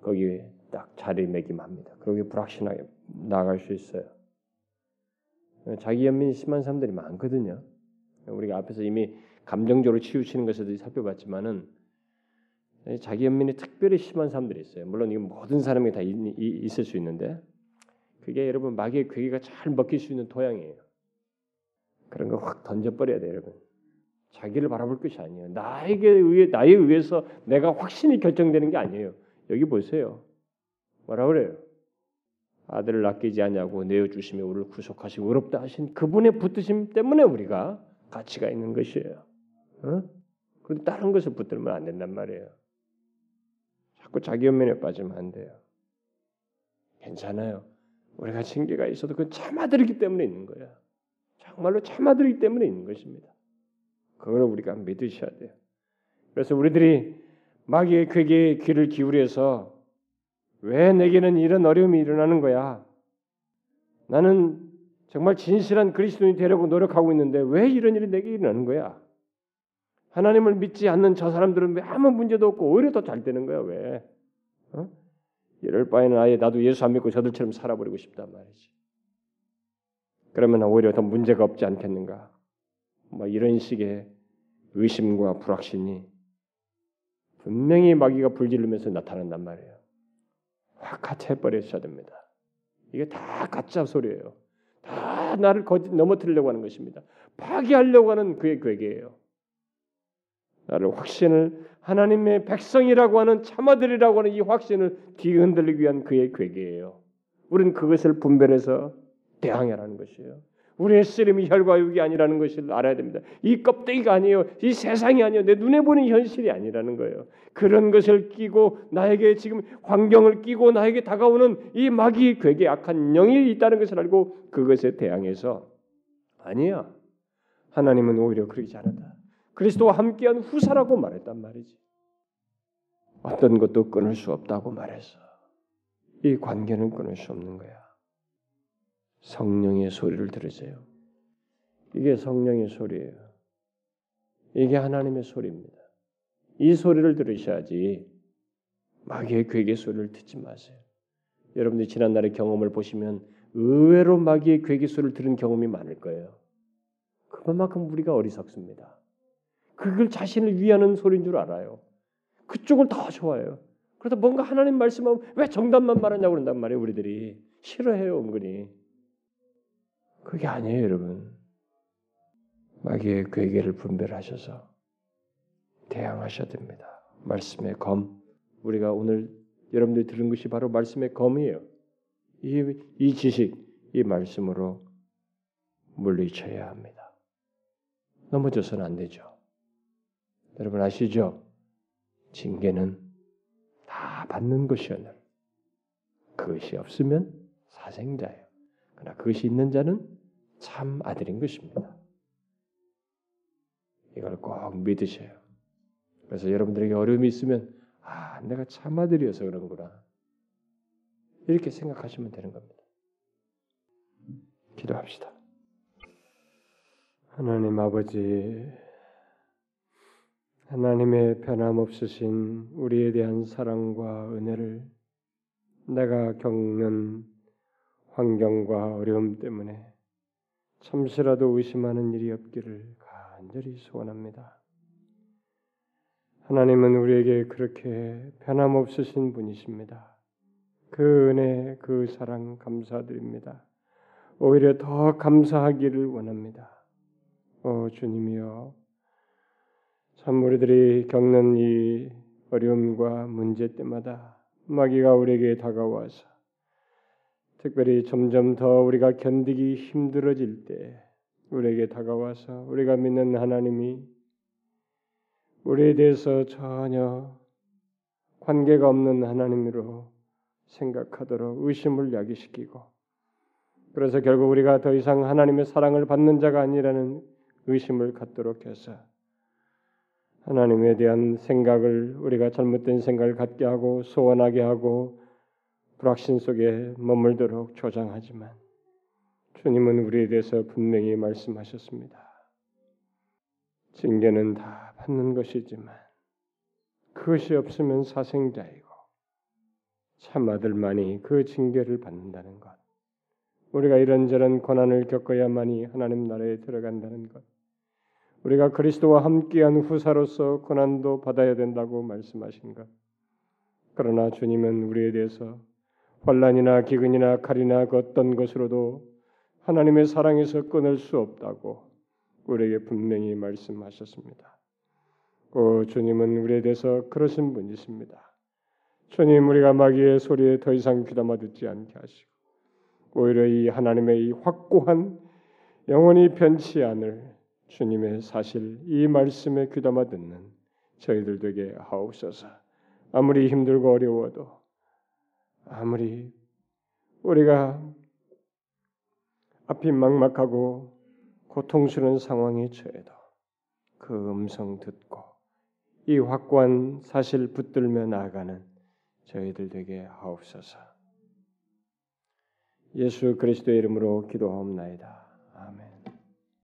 거기에 딱 자리매김합니다. 그러게 불확신하게 나갈 수 있어요. 자기 연민이 심한 사람들이 많거든요. 우리가 앞에서 이미 감정적으로 치우치는 것에도 살펴봤지만은 자기 연민이 특별히 심한 사람들이 있어요. 물론 이건 모든 사람이 다 있, 을 수 있는데 그게 여러분 마귀의 괴기가 잘 먹힐 수 있는 토양이에요. 그런 거 확 던져버려야 돼요, 여러분. 자기를 바라볼 것이 아니에요. 나에게 의해 나에 의해서 내가 확신이 결정되는 게 아니에요. 여기 보세요. 뭐라 그래요? 아들을 낳기지 않냐고 내어 주시며 우리를 구속하시고 의롭다 하신 그분의 붙드심 때문에 우리가 가치가 있는 것이에요. 어? 그리고 다른 것을 붙들면 안 된단 말이에요. 자꾸 자기 연민에 빠지면 안 돼요. 괜찮아요. 우리가 징계가 있어도 그건 참아들이기 때문에 있는 거야. 정말로 참아들이기 때문에 있는 것입니다. 그걸 우리가 믿으셔야 돼요. 그래서 우리들이 마귀의 괴계에 귀를 기울여서 왜 내게는 이런 어려움이 일어나는 거야? 나는 정말 진실한 그리스도인이 되려고 노력하고 있는데 왜 이런 일이 내게 일어나는 거야? 하나님을 믿지 않는 저 사람들은 왜 아무 문제도 없고 오히려 더 잘 되는 거야 왜? 어? 이럴 바에는 아예 나도 예수 안 믿고 저들처럼 살아버리고 싶단 말이지. 그러면 오히려 더 문제가 없지 않겠는가? 뭐 이런 식의 의심과 불확신이 분명히 마귀가 불지르면서 나타난단 말이에요. 확 가차 버리셔야 됩니다. 이게 다 가짜 소리예요. 다 나를 거짓 넘어뜨리려고 하는 것입니다. 파괴하려고 하는 그의 괴계예요. 나를 확신을 하나님의 백성이라고 하는 참아들이라고 하는 이 확신을 뒤흔들기 위한 그의 괴계예요. 우리는 그것을 분별해서 대항해라는 것이에요. 우리의 쓰림이 혈과 육이 아니라는 것을 알아야 됩니다. 이 껍데기가 아니에요. 이 세상이 아니에요. 내 눈에 보는 현실이 아니라는 거예요. 그런 것을 끼고 나에게 지금 환경을 끼고 나에게 다가오는 이 마귀의 괴계 악한 영이 있다는 것을 알고 그것에 대항해서 아니야. 하나님은 오히려 그러지 않았다. 그리스도와 함께한 후사라고 말했단 말이지. 어떤 것도 끊을 수 없다고 말했어. 이 관계는 끊을 수 없는 거야. 성령의 소리를 들으세요. 이게 성령의 소리예요. 이게 하나님의 소리입니다. 이 소리를 들으셔야지 마귀의 괴계 소리를 듣지 마세요. 여러분들이 지난날의 경험을 보시면 의외로 마귀의 괴계 소리를 들은 경험이 많을 거예요. 그것만큼 우리가 어리석습니다. 그걸 자신을 위하는 소리인 줄 알아요. 그쪽을 더 좋아해요. 그러다 뭔가 하나님 말씀하면 왜 정답만 말하냐고 그런단 말이에요. 우리들이 싫어해요, 은근히. 그게 아니에요, 여러분. 마귀의 괴계를 분별하셔서 대항하셔야 됩니다. 말씀의 검. 우리가 오늘 여러분들이 들은 것이 바로 말씀의 검이에요. 이, 이 지식, 이 말씀으로 물리쳐야 합니다. 넘어져서는 안 되죠. 여러분 아시죠? 징계는 다 받는 것이었는 그것이 없으면 사생자예요. 그러나 그것이 있는 자는 참 아들인 것입니다. 이걸 꼭 믿으셔요. 그래서 여러분들에게 어려움이 있으면 아, 내가 참 아들이어서 그런구나. 이렇게 생각하시면 되는 겁니다. 기도합시다. 하나님 아버지, 하나님의 변함없으신 우리에 대한 사랑과 은혜를 내가 겪는 환경과 어려움 때문에 잠시라도 의심하는 일이 없기를 간절히 소원합니다. 하나님은 우리에게 그렇게 변함없으신 분이십니다. 그 은혜, 그 사랑 감사드립니다. 오히려 더 감사하기를 원합니다. 오 주님이여, 참 우리들이 겪는 이 어려움과 문제 때마다 마귀가 우리에게 다가와서 특별히 점점 더 우리가 견디기 힘들어질 때 우리에게 다가와서 우리가 믿는 하나님이 우리에 대해서 전혀 관계가 없는 하나님으로 생각하도록 의심을 야기시키고 그래서 결국 우리가 더 이상 하나님의 사랑을 받는 자가 아니라는 의심을 갖도록 해서 하나님에 대한 생각을 우리가 잘못된 생각을 갖게 하고 소원하게 하고 불확신 속에 머물도록 조장하지만 주님은 우리에 대해서 분명히 말씀하셨습니다. 징계는 다 받는 것이지만 그것이 없으면 사생자이고 참 아들만이 그 징계를 받는다는 것. 우리가 이런저런 고난을 겪어야만이 하나님 나라에 들어간다는 것. 우리가 그리스도와 함께한 후사로서 고난도 받아야 된다고 말씀하신 것. 그러나 주님은 우리에 대해서 환란이나 기근이나 칼이나 그 어떤 것으로도 하나님의 사랑에서 끊을 수 없다고 우리에게 분명히 말씀하셨습니다. 그 주님은 우리에 대해서 그러신 분이십니다. 주님 우리가 마귀의 소리에 더 이상 귀담아 듣지 않게 하시고 오히려 이 하나님의 이 확고한 영원히 변치 않을 주님의 사실 이 말씀에 귀담아 듣는 저희들 되게 하옵소서. 아무리 힘들고 어려워도 아무리 우리가 앞이 막막하고 고통스러운 상황에 처해도 그 음성 듣고 이 확고한 사실 붙들며 나아가는 저희들 되게 하옵소서. 예수 그리스도의 이름으로 기도하옵나이다.